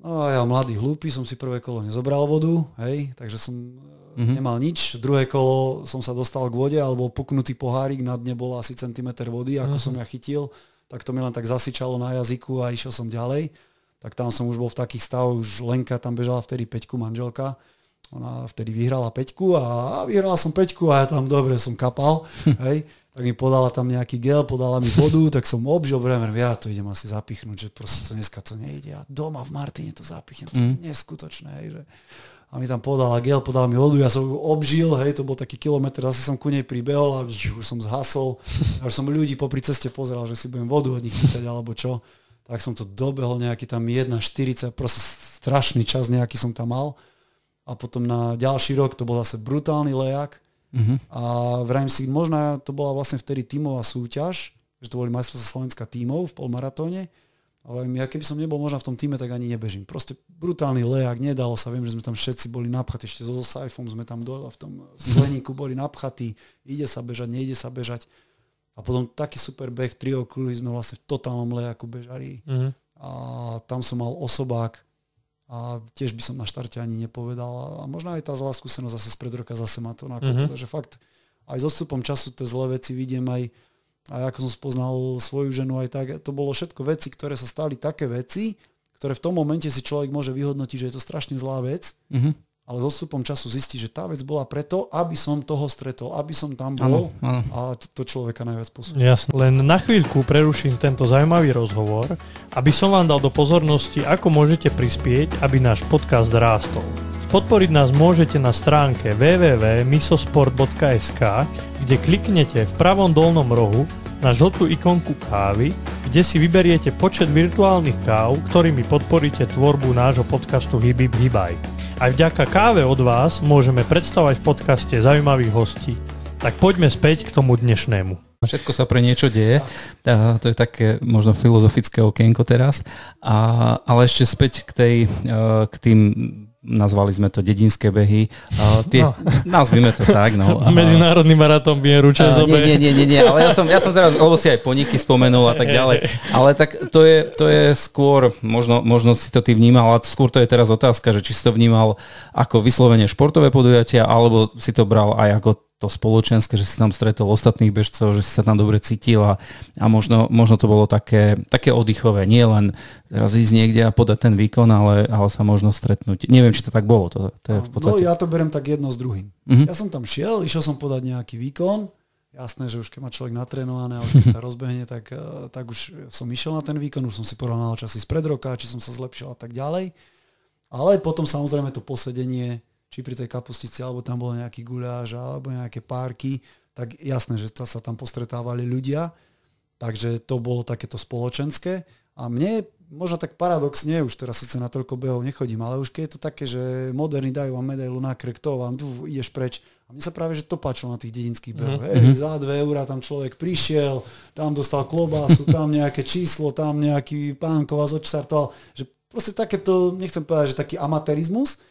No a ja mladý, hlúpy, som si prvé kolo nezobral vodu, hej, takže som uh-huh. nemal nič. Druhé kolo som sa dostal k vode, alebo puknutý pohárik, na dne bolo asi centimetr vody, ako uh-huh. som ja chytil, tak to mi len tak zasičalo na jazyku a išiel som ďalej tak tam som už bol v takých stavoch, už Lenka tam bežala vtedy peťku manželka, ona vtedy vyhrala peťku a, a vyhrala som peťku a ja tam dobre som kapal, hej, tak mi podala tam nejaký gel, podala mi vodu, tak som obžil, bremer, ja to idem asi zapichnúť, že proste to dneska to nejde a doma v Martine to zapichnem, to je mm. neskutočné, hej, že. A mi tam podala gel, podala mi vodu, ja som ju obžil, hej, to bol taký kilometr, zase som ku nej pribehol a už som zhasol, až som ľudí popri ceste pozeral, že si budem vodu od nich chytať alebo čo tak som to dobehol nejaký tam 1,40, proste strašný čas nejaký som tam mal. A potom na ďalší rok to bol zase brutálny lejak. Uh-huh. A vrajím si, možno to bola vlastne vtedy tímová súťaž, že to boli majstrovstvá Slovenska tímov v polmaratóne. Ale ja keby som nebol možno v tom týme, tak ani nebežím. Proste brutálny lejak, nedalo sa. Viem, že sme tam všetci boli napchatí, ešte so Saifom sme tam dole v tom skleníku boli napchatí. Ide sa bežať, nejde sa bežať. A potom taký super beh, tri okruhy sme vlastne v totálnom lejaku bežali. Mm-hmm. A tam som mal osobák a tiež by som na štarte ani nepovedal. A možno aj tá zlá skúsenosť zase spred roka zase ma to nakopilo. Mm-hmm. že fakt aj s odstupom času tie zlé veci vidiem aj, aj ako som spoznal svoju ženu aj tak, to bolo všetko veci, ktoré sa stali také veci, ktoré v tom momente si človek môže vyhodnotiť, že je to strašne zlá vec, mm-hmm ale s odstupom času zistí, že tá vec bola preto, aby som toho stretol, aby som tam bol ano, ano. a to človeka najviac posunie. Jasne. Len na chvíľku preruším tento zaujímavý rozhovor, aby som vám dal do pozornosti, ako môžete prispieť, aby náš podcast rástol. Podporiť nás môžete na stránke www.misosport.sk, kde kliknete v pravom dolnom rohu na žltú ikonku kávy, kde si vyberiete počet virtuálnych káv, ktorými podporíte tvorbu nášho podcastu Hibib Hibaj. Aj vďaka káve od vás môžeme predstavovať v podcaste zaujímavých hostí. Tak poďme späť k tomu dnešnému. Všetko sa pre niečo deje. To je také možno filozofické okienko teraz. A, ale ešte späť k, tej, e, k tým nazvali sme to dedinské behy. Uh, tie, no. Nazvime to tak. No. Medzinárodný maratón Bieru Čazobe. Nie, nie, nie, nie, ale ja som, ja som teraz, lebo si aj poniky spomenul a tak ďalej. Ale tak to je, to je skôr, možno, možno si to ty vnímal, ale skôr to je teraz otázka, že či si to vnímal ako vyslovene športové podujatia, alebo si to bral aj ako to spoločenské, že si tam stretol ostatných bežcov, že si sa tam dobre cítil a, a možno, možno to bolo také, také oddychové. Nie len raz ísť niekde a podať ten výkon, ale, ale sa možno stretnúť. Neviem, či to tak bolo. To, to je v podstate... No ja to berem tak jedno s druhým. Uh-huh. Ja som tam šiel, išiel som podať nejaký výkon, jasné, že už keď má človek natrénované a už keď sa rozbehne, tak, eh, tak už som išiel na ten výkon, už som si porovnal časy z pred roka, či som sa zlepšil a tak ďalej. Ale potom samozrejme to posedenie či pri tej kapustici, alebo tam bol nejaký guľáž, alebo nejaké párky, tak jasné, že sa tam postretávali ľudia, takže to bolo takéto spoločenské. A mne možno tak paradoxne, už teraz síce na toľko behov nechodím, ale už keď je to také, že moderní dajú vám medailu na krek, to vám, tu ideš preč. A mne sa práve, že to páčilo na tých dedinských behoch. Mm-hmm. Hey, za 2 eurá tam človek prišiel, tam dostal klobásu, tam nejaké číslo, tam nejaký pán vás odštartoval. Že proste takéto, nechcem povedať, že taký amatérizmus,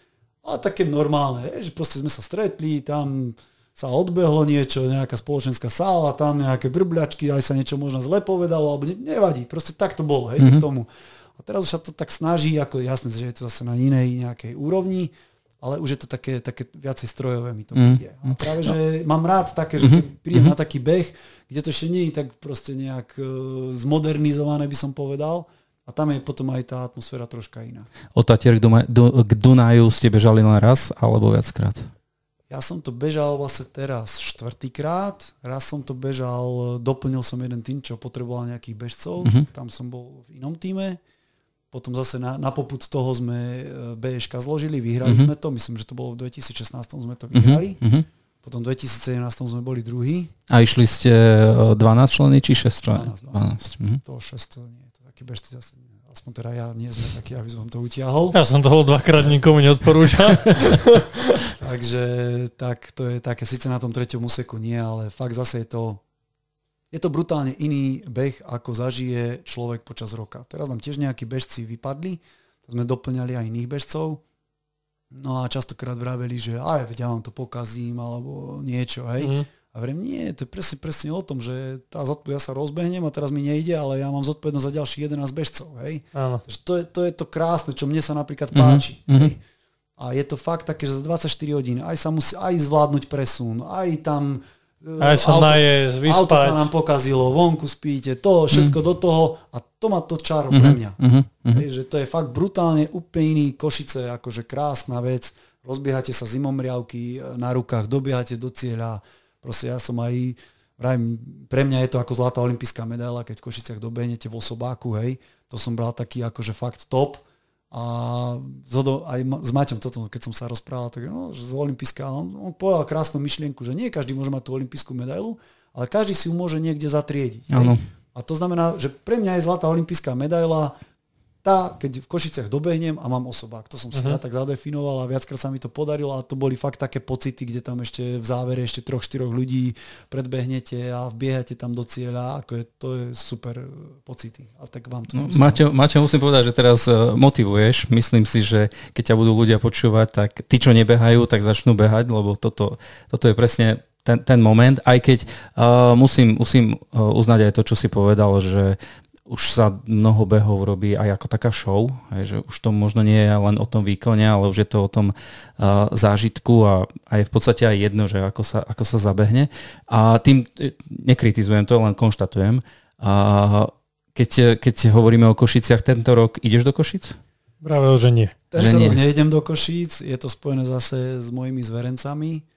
ale také normálne, že proste sme sa stretli, tam sa odbehlo niečo, nejaká spoločenská sála, tam nejaké brbľačky, aj sa niečo možno zle povedalo, alebo ne, nevadí, proste tak to bolo, hej, mm-hmm. k tomu. A teraz už sa to tak snaží, ako jasné, že je to zase na inej nejakej úrovni, ale už je to také, také viacej strojové mi to mm. príde. A práve, že no. mám rád také, že keď mhm. prídem mm-hmm. na taký beh, kde to ešte nie je tak proste nejak uh, zmodernizované, by som povedal, a tam je potom aj tá atmosféra troška iná. Od Tatier k, k Dunaju ste bežali len raz alebo viackrát? Ja som to bežal vlastne teraz štvrtýkrát. Raz som to bežal, doplnil som jeden tým, čo potreboval nejakých bežcov. Uh-huh. Tam som bol v inom týme. Potom zase na, na poput toho sme e, BŠK zložili, vyhrali uh-huh. sme to. Myslím, že to bolo v 2016 sme to vyhrali. Uh-huh. Potom v 2017 sme boli druhý. A išli ste 12 e, členy či 6 členy? 12. 12. 12. Uh-huh. To 6 to nie takí bežci zase, aspoň teda ja nie sme takí, aby som to utiahol. Ja som toho dvakrát nikomu neodporúčal. Takže tak to je také, síce na tom treťom úseku nie, ale fakt zase je to, je to brutálne iný beh, ako zažije človek počas roka. Teraz nám tiež nejakí bežci vypadli, sme doplňali aj iných bežcov, no a častokrát vraveli, že aj veď ja vám to pokazím, alebo niečo, hej. Mm. A vrem, nie, to je presne, presne o tom, že tá zodpovednosť, ja sa rozbehnem a teraz mi nejde, ale ja mám zodpovednosť za ďalších 11 bežcov. Hej? Áno. To, je, to je to krásne, čo mne sa napríklad mhm, páči. Mm-hmm. Hej? A je to fakt také, že za 24 hodín aj sa musí aj zvládnuť presun, aj tam e, aj sa auto, najesť, vyspať. auto sa nám pokazilo, vonku spíte, to, všetko mm. do toho a to má to čaro mm-hmm. pre mňa. Mm-hmm. Hej, že to je fakt brutálne úplne iný Košice, akože krásna vec. Rozbiehate sa zimomriavky e, na rukách, dobiehate do cieľa, Proste ja som aj, vrajím, pre mňa je to ako zlatá olimpijská medaila, keď v Košiciach dobehnete v osobáku, hej. To som bral taký akože fakt top. A zodo, aj s Maťom toto, keď som sa rozprával, tak no, že z olimpijská, on, on povedal krásnu myšlienku, že nie každý môže mať tú olimpijskú medailu, ale každý si ju môže niekde zatriediť. A to znamená, že pre mňa je zlatá olimpijská medaila tá, keď v Košiciach dobehnem a mám osobák. To som si uh-huh. ja tak zadefinoval a viackrát sa mi to podarilo a to boli fakt také pocity, kde tam ešte v závere ešte troch, štyroch ľudí predbehnete a vbiehate tam do cieľa. Ako je, to je super pocity. A tak vám to... No, Maťo, Maťo, musím povedať, že teraz uh, motivuješ. Myslím si, že keď ťa budú ľudia počúvať, tak tí, čo nebehajú, tak začnú behať, lebo toto, toto je presne ten, ten moment, aj keď uh, musím, musím uh, uznať aj to, čo si povedal, že už sa mnoho behov robí aj ako taká show, aj, že už to možno nie je len o tom výkone, ale už je to o tom uh, zážitku a, a je v podstate aj jedno, že ako sa, ako sa zabehne. A tým e, nekritizujem to, len konštatujem. A keď, keď hovoríme o Košiciach tento rok, ideš do Košic? Práve, že nie. Tento že rok nie. nejdem do Košíc, je to spojené zase s mojimi zverencami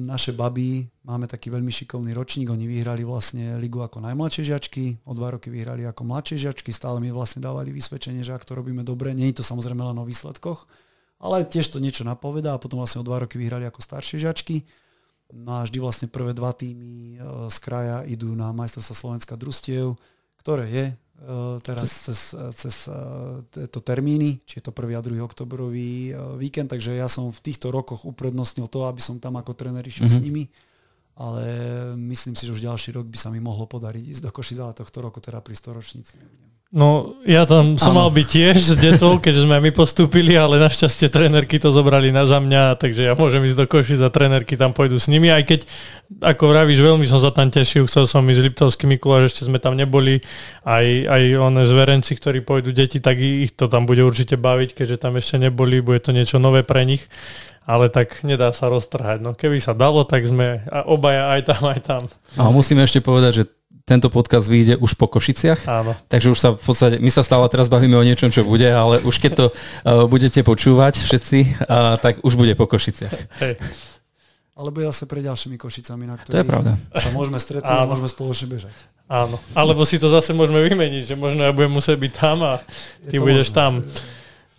naše baby, máme taký veľmi šikovný ročník, oni vyhrali vlastne ligu ako najmladšie žiačky, o dva roky vyhrali ako mladšie žiačky, stále mi vlastne dávali vysvedčenie, že ak to robíme dobre, nie je to samozrejme len o výsledkoch, ale tiež to niečo napovedá a potom vlastne o dva roky vyhrali ako staršie žiačky. No a vždy vlastne prvé dva týmy z kraja idú na majstrovstvo Slovenska družstiev, ktoré je teraz cez, cez eh, tieto termíny, či je to 1. a 2. oktobrový eh, víkend, takže ja som v týchto rokoch uprednostnil to, aby som tam ako tréner išiel mm-hmm. s nimi, ale myslím si, že už ďalší rok by sa mi mohlo podariť ísť do Košic, ale tohto roku teda pri storočníci nebudem. No, ja tam som ano. mal byť tiež s detou, keďže sme my postúpili, ale našťastie trénerky to zobrali na za mňa, takže ja môžem ísť do Košic a trénerky tam pôjdu s nimi, aj keď, ako vravíš, veľmi som sa tam tešil, chcel som ísť s Liptovský Mikuláš, ešte sme tam neboli, aj, aj one zverenci, ktorí pôjdu deti, tak ich to tam bude určite baviť, keďže tam ešte neboli, bude to niečo nové pre nich ale tak nedá sa roztrhať. No keby sa dalo, tak sme obaja aj tam, aj tam. A musíme ešte povedať, že tento podcast vyjde už po Košiciach. Áno. Takže už sa v podstate, my sa stále teraz bavíme o niečom, čo bude, ale už keď to uh, budete počúvať všetci, uh, tak už bude po Košiciach. Hej. Alebo zase pre ďalšími Košicami, na ktorých to je pravda. sa môžeme stretnúť a môžeme spoločne bežať. Áno, alebo si to zase môžeme vymeniť, že možno ja budem musieť byť tam a ty budeš možné. tam.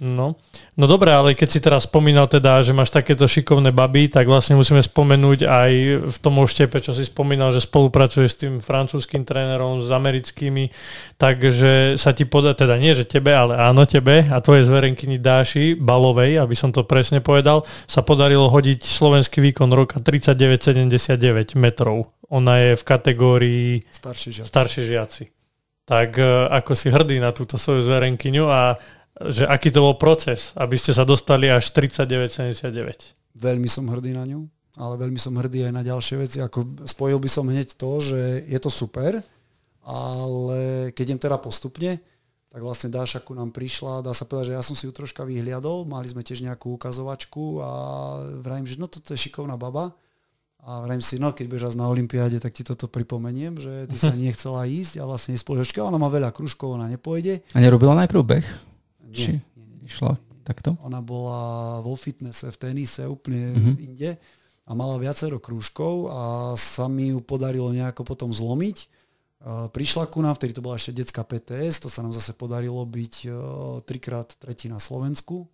No. No dobré, ale keď si teraz spomínal teda, že máš takéto šikovné baby, tak vlastne musíme spomenúť aj v tom oštepe, čo si spomínal, že spolupracuje s tým francúzským trénerom, s americkými, takže sa ti podá, teda nie že tebe, ale áno tebe a tvoje zverenkyni Dáši Balovej, aby som to presne povedal, sa podarilo hodiť slovenský výkon roka 39,79 metrov. Ona je v kategórii starší žiaci. Starší žiaci. Tak e, ako si hrdý na túto svoju zverenkyňu a že aký to bol proces, aby ste sa dostali až 39,79. Veľmi som hrdý na ňu, ale veľmi som hrdý aj na ďalšie veci. Ako spojil by som hneď to, že je to super, ale keď idem teda postupne, tak vlastne Dáša ku nám prišla, dá sa povedať, že ja som si ju troška vyhliadol, mali sme tiež nejakú ukazovačku a vrajím, že no toto je šikovná baba. A vrajím si, no keď bežať na Olympiáde, tak ti toto pripomeniem, že ty sa nechcela ísť a vlastne spoločne, ona má veľa kružkov, ona nepôjde. A nerobila najprv beh? Či išla takto? Ona bola vo fitnesse, v tenise, úplne mm-hmm. inde a mala viacero krúžkov a sa mi ju podarilo nejako potom zlomiť. Prišla ku nám, vtedy to bola ešte detská PTS, to sa nám zase podarilo byť trikrát tretí na Slovensku,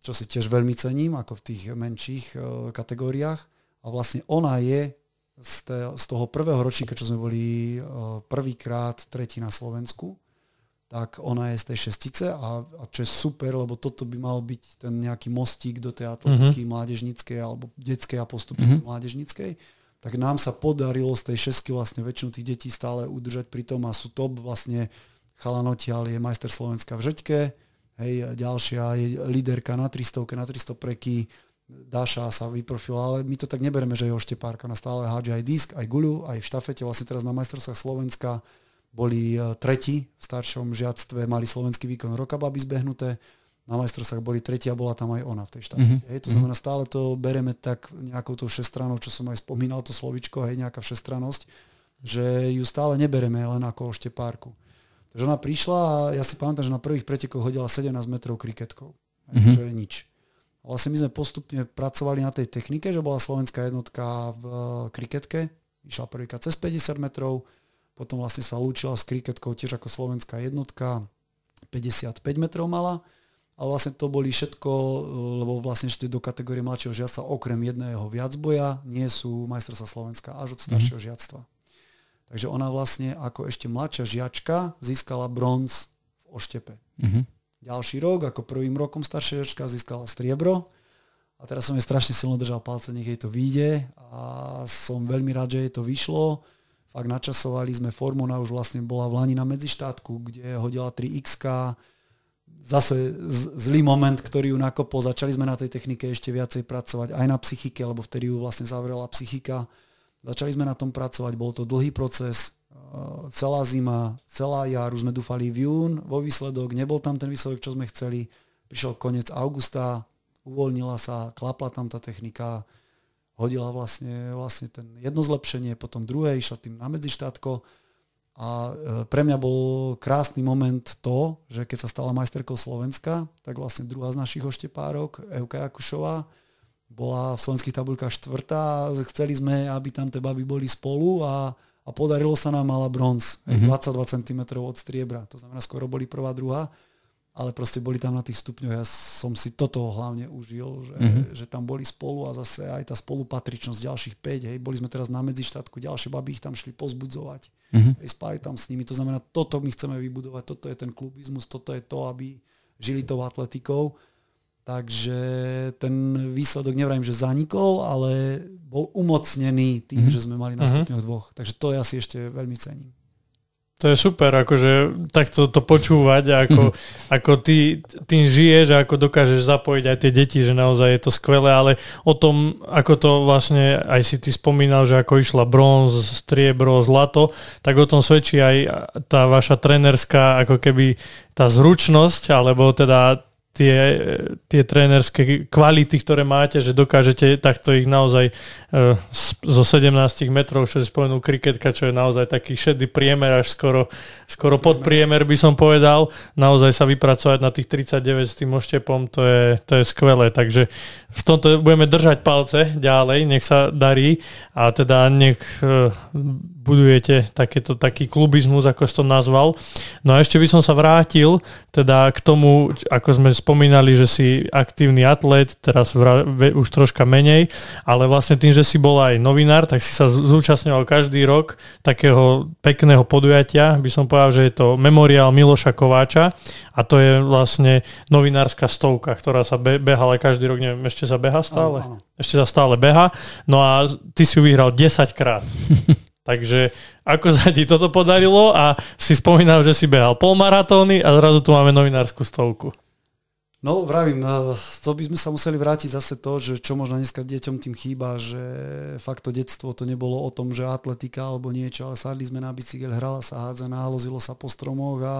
čo si tiež veľmi cením, ako v tých menších kategóriách. A vlastne ona je z toho prvého ročníka, čo sme boli prvýkrát tretí na Slovensku, tak ona je z tej šestice a, a čo je super, lebo toto by mal byť ten nejaký mostík do tej atletiky mm-hmm. mládežnickej alebo detskej a postupne mm-hmm. mládežnickej, tak nám sa podarilo z tej šestky vlastne väčšinu tých detí stále udržať pri tom a sú top vlastne Chalanotial je majster Slovenska v Žeďke, hej, ďalšia je líderka na 300, na 300 preky, Dáša sa vyprofila, ale my to tak nebereme, že je oštepárka, na stále hádže aj disk, aj guľu, aj v štafete, vlastne teraz na majstrovstvách Slovenska boli e, tretí v staršom žiactve, mali slovenský výkon roka baby zbehnuté, na majstrovstvách boli tretí a bola tam aj ona v tej štafete. Mm-hmm. Hej, to znamená, stále to bereme tak nejakou tou šestranou, čo som aj spomínal, to slovičko, hej, nejaká všestranosť, že ju stále nebereme len ako oštepárku. Takže ona prišla a ja si pamätám, že na prvých pretekoch hodila 17 metrov kriketkou, mm-hmm. čo je nič. Vlastne my sme postupne pracovali na tej technike, že bola slovenská jednotka v e, kriketke, išla prvýkrát cez 50 metrov, potom vlastne sa lúčila s kriketkou tiež ako slovenská jednotka, 55 metrov mala. A vlastne to boli všetko, lebo vlastne ešte do kategórie mladšieho žiactva okrem jedného viacboja nie sú majstrovstvá Slovenska až od staršieho mm-hmm. žiactva. Takže ona vlastne ako ešte mladšia žiačka získala bronz v oštepe. Mm-hmm. Ďalší rok, ako prvým rokom staršia žiačka, získala striebro. A teraz som jej strašne silno držal palce, nech jej to vyjde. A som veľmi rád, že jej to vyšlo. Fakt načasovali sme formu, ona už vlastne bola v Lani na medzištátku, kde hodila 3 x Zase zlý moment, ktorý ju nakopol. Začali sme na tej technike ešte viacej pracovať, aj na psychike, lebo vtedy ju vlastne zavrela psychika Začali sme na tom pracovať, bol to dlhý proces, uh, celá zima, celá jar, už sme dúfali v jún vo výsledok, nebol tam ten výsledok, čo sme chceli. Prišiel koniec augusta, uvoľnila sa, klapla tam tá technika, hodila vlastne, vlastne ten jedno zlepšenie, potom druhé, išla tým na medzištátko. A uh, pre mňa bol krásny moment to, že keď sa stala majsterkou Slovenska, tak vlastne druhá z našich oštepárok, Euka Jakušová, bola v slovenských tabulkách štvrtá. Chceli sme, aby tam tie baby boli spolu a, a podarilo sa nám mala bronz. Mm-hmm. 22 cm od striebra. To znamená, skoro boli prvá, druhá. Ale proste boli tam na tých stupňoch. Ja som si toto hlavne užil, že, mm-hmm. že tam boli spolu a zase aj tá spolupatričnosť ďalších 5. Hej. Boli sme teraz na medzištátku, ďalšie baby ich tam šli pozbudzovať. Mm-hmm. Hej, spali tam s nimi. To znamená, toto my chceme vybudovať. Toto je ten klubizmus, toto je to, aby žili tou atletikou Takže ten výsledok nevrajím, že zanikol, ale bol umocnený tým, mm-hmm. že sme mali na mhm. stupňoch dvoch. Takže to ja si ešte veľmi cením. To je super, akože takto to počúvať, ako, ako ty tým žiješ a ako dokážeš zapojiť aj tie deti, že naozaj je to skvelé, ale o tom, ako to vlastne aj si ty spomínal, že ako išla bronz, striebro, zlato, tak o tom svedčí aj tá vaša trenerská ako keby tá zručnosť, alebo teda tie, tie trénerské kvality, ktoré máte, že dokážete takto ich naozaj uh, zo 17 metrov, čo si spomenul kriketka, čo je naozaj taký šedý priemer, až skoro, skoro pod priemer by som povedal, naozaj sa vypracovať na tých 39 s tým oštepom, to je, to je skvelé, takže v tomto budeme držať palce ďalej, nech sa darí. A teda nech uh, budujete takéto, taký klubizmus, ako si to nazval. No a ešte by som sa vrátil teda k tomu, ako sme spomínali, že si aktívny atlet, teraz vra, už troška menej, ale vlastne tým, že si bol aj novinár, tak si sa zúčastňoval každý rok takého pekného podujatia, by som povedal, že je to memoriál Miloša Kováča a to je vlastne novinárska stovka, ktorá sa be, behala každý rok, neviem, ešte sa beha stále? Áno, áno. Ešte sa stále beha. No a ty si ju vyhral 10 krát. Takže ako sa ti toto podarilo a si spomínal, že si behal polmaratóny a zrazu tu máme novinárskú stovku. No vravím, eh, to by sme sa museli vrátiť zase to, že čo možno dneska deťom tým chýba, že fakt to detstvo to nebolo o tom, že atletika alebo niečo, ale sadli sme na bicykel, hrala sa hádzaná, lozilo sa po stromoch a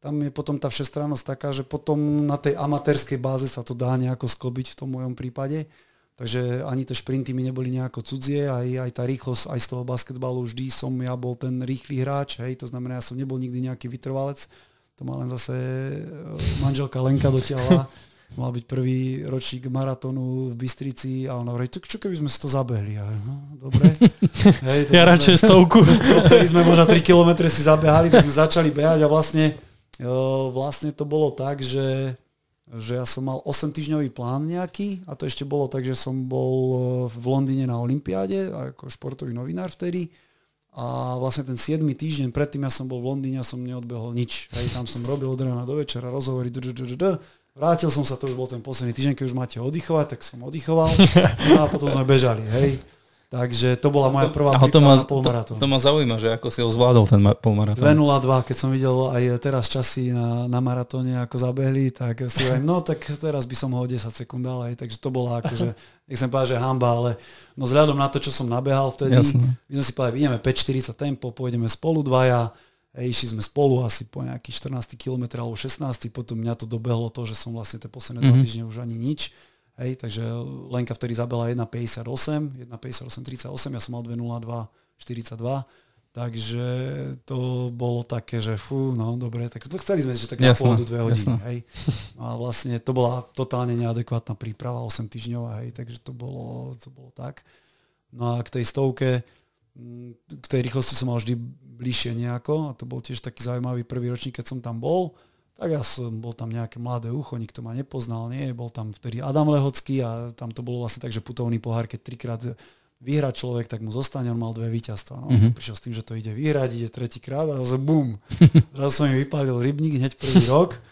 tam je potom tá všestrannosť taká, že potom na tej amatérskej báze sa to dá nejako sklobiť v tom mojom prípade. Takže ani tie šprinty mi neboli nejako cudzie, aj, aj tá rýchlosť, aj z toho basketbalu vždy som ja bol ten rýchly hráč, hej, to znamená, ja som nebol nikdy nejaký vytrvalec, to ma len zase e, manželka Lenka dotiahla, mal byť prvý ročník maratónu v Bystrici a ona hovorí, tak čo keby sme si to zabehli? A, no, dobre. Hej, ja radšej stovku. Vtedy sme možno 3 km si zabehali, tak sme začali behať a vlastne, e, vlastne to bolo tak, že že ja som mal 8 týždňový plán nejaký a to ešte bolo tak, že som bol e, v Londýne na Olympiáde ako športový novinár vtedy a vlastne ten 7 týždeň predtým ja som bol v Londýne a som neodbehol nič. Hej, tam som robil od rána do večera rozhovory, vrátil som sa, to už bol ten posledný týždeň, keď už máte oddychovať, tak som oddychoval no a potom sme bežali. Hej. Takže to bola moja prvá to má, polmaratón. To, to ma zaujíma, že ako si ho zvládol ten polmaratón. 2.02, keď som videl aj teraz časy na, na maratóne, ako zabehli, tak si hovorím, no tak teraz by som ho 10 sekúnd dal, aj, takže to bola akože, nechcem povedať, že hamba, ale no vzhľadom na to, čo som nabehal vtedy, Jasne. my sme si povedali, ideme 5.40 tempo, pôjdeme spolu dvaja, Hej, išli sme spolu asi po nejaký 14 km alebo 16, potom mňa to dobehlo to, že som vlastne tie posledné mm-hmm. dva mhm. týždne už ani nič Hej, takže Lenka vtedy zabila 1,58, 1,58,38, ja som mal 2,02,42, takže to bolo také, že fú, no dobre, tak chceli sme, že tak na pohodu dve hodiny, hej. No a vlastne to bola totálne neadekvátna príprava, 8 týždňová, hej, takže to bolo, to bolo tak. No a k tej stovke, mm, k tej rýchlosti som mal vždy bližšie nejako a to bol tiež taký zaujímavý prvý ročník, keď som tam bol tak ja som, bol tam nejaké mladé ucho, nikto ma nepoznal, nie, bol tam vtedy Adam Lehocký a tam to bolo vlastne tak, že putovný pohár, keď trikrát vyhrať človek, tak mu zostane, on mal dve víťazstva. No, mm-hmm. prišiel s tým, že to ide vyhrať, ide tretíkrát a zase bum. Zrazu som mi vypálil rybník hneď prvý rok.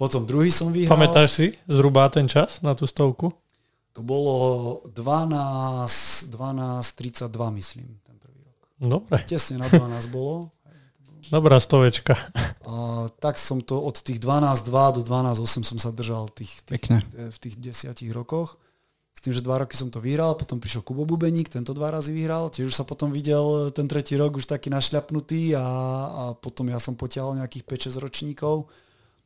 Potom druhý som vyhral. Pamätáš si zhruba ten čas na tú stovku? To bolo 12, 12.32 myslím, ten prvý rok. Dobre. Tesne na 12 bolo. Dobrá stovečka. A tak som to od tých 12.2 do 12.8 som sa držal tých, tých, v tých desiatich rokoch. S tým, že dva roky som to vyhral, potom prišiel Kubo Bubeník, tento dva razy vyhral, tiež už sa potom videl ten tretí rok už taký našľapnutý a, a potom ja som potiahol nejakých 5-6 ročníkov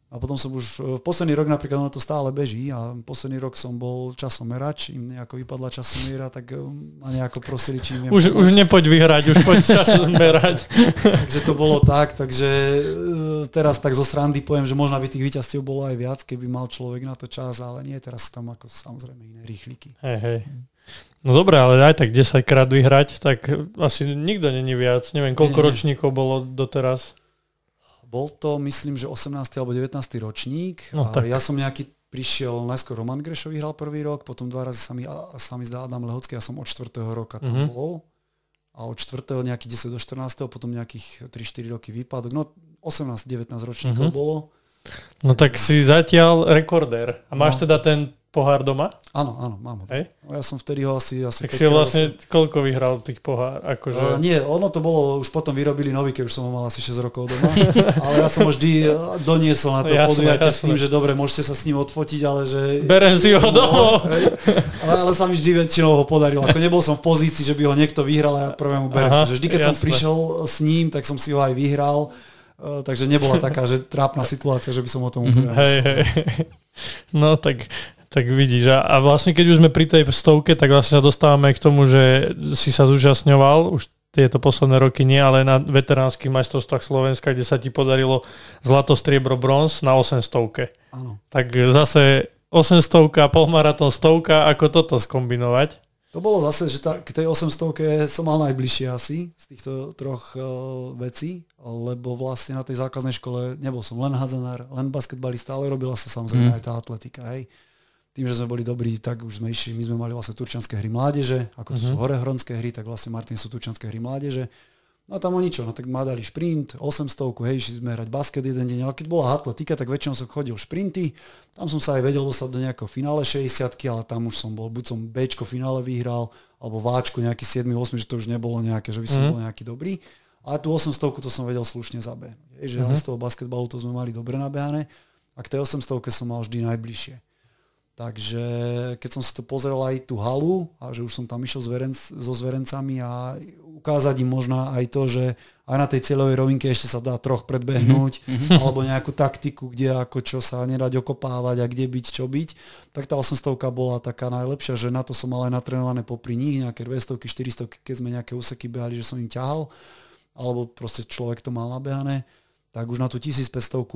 a potom som už, v posledný rok napríklad ono to stále beží a posledný rok som bol časomerač, im nejako vypadla časomiera, tak eh, ma nejako prosili, či im už, už nepoď vyhrať, už poď časomerať. takže to bolo tak, takže eh, teraz tak zo srandy poviem, že možno by tých víťazstiev bolo aj viac, keby mal človek na to čas, ale nie, teraz sú tam ako samozrejme iné rýchliky. Hej, hej. No dobré, ale aj tak 10 krát vyhrať, tak asi nikto není viac. Neviem, koľko nie, nie. ročníkov bolo doteraz. Bol to, myslím, že 18. alebo 19. ročník. No, tak. ja som nejaký prišiel, najskôr Roman Grešov vyhral prvý rok, potom dva razy sa mi, sa mi zdá Adam Lehocký, ja som od 4. roka tam mm-hmm. bol. A od 4. nejaký 10 do 14. potom nejakých 3-4 roky výpadok. No 18-19 ročníkov mm-hmm. bolo. No tak si zatiaľ rekordér. A máš no. teda ten pohár doma? Áno, áno, mám ho. Hej? Ja som vtedy ho asi... asi tak si vlastne asi... koľko vyhral tých pohár? Akože... Uh, nie, ono to bolo, už potom vyrobili nový, keď už som ho mal asi 6 rokov doma, ale ja som ho vždy doniesol na to jasné, podujatie jasné. s tým, že dobre, môžete sa s ním odfotiť, ale že... Berem si ho no, domov. Ale, ale sa mi vždy väčšinou ho podarilo. Ako nebol som v pozícii, že by ho niekto vyhral a ja prvému berem. Aha, že vždy, keď jasné. som prišiel s ním, tak som si ho aj vyhral. Uh, takže nebola taká, že trápna situácia, že by som o tom úplne hej, hej. No tak tak vidíš. A, a vlastne keď už sme pri tej stovke, tak vlastne sa dostávame k tomu, že si sa zúčastňoval, už tieto posledné roky nie, ale na veteránskych majstrovstvách Slovenska, kde sa ti podarilo zlato, striebro, bronz na 800. Áno. Tak zase 800, polmaratón, stovka, ako toto skombinovať? To bolo zase, že tá, k tej 800 som mal najbližšie asi z týchto troch uh, vecí, lebo vlastne na tej základnej škole nebol som len hazanár, len basketbalista, ale robila sa samozrejme mm. aj tá atletika. Hej tým, že sme boli dobrí, tak už sme išli, my sme mali vlastne turčanské hry mládeže, ako to uh-huh. sú mhm. horehronské hry, tak vlastne Martin sú turčanské hry mládeže. No a tam o ničo, no tak ma dali šprint, 800, hej, išli sme hrať basket jeden deň, ale keď bola atletika, tak väčšinou som chodil šprinty, tam som sa aj vedel dostať do nejakého finále 60 ale tam už som bol, buď som Bčko finále vyhral, alebo Váčko nejaký 7 8 že to už nebolo nejaké, že by som uh-huh. bol nejaký dobrý. Ale tú 800 to som vedel slušne zabehnúť. Že uh-huh. aj z toho basketbalu to sme mali dobre nabehané a k tej 800 som mal vždy najbližšie. Takže keď som si to pozrel aj tú halu a že už som tam išiel s verenc, so zverencami a ukázať im možno aj to, že aj na tej cieľovej rovinke ešte sa dá troch predbehnúť mm-hmm. alebo nejakú taktiku, kde ako čo sa nedať okopávať a kde byť, čo byť, tak tá 800 bola taká najlepšia, že na to som mal aj natrenované popri nich, nejaké 200 400 keď sme nejaké úseky behali, že som im ťahal, alebo proste človek to mal nabehané tak už na tú 1500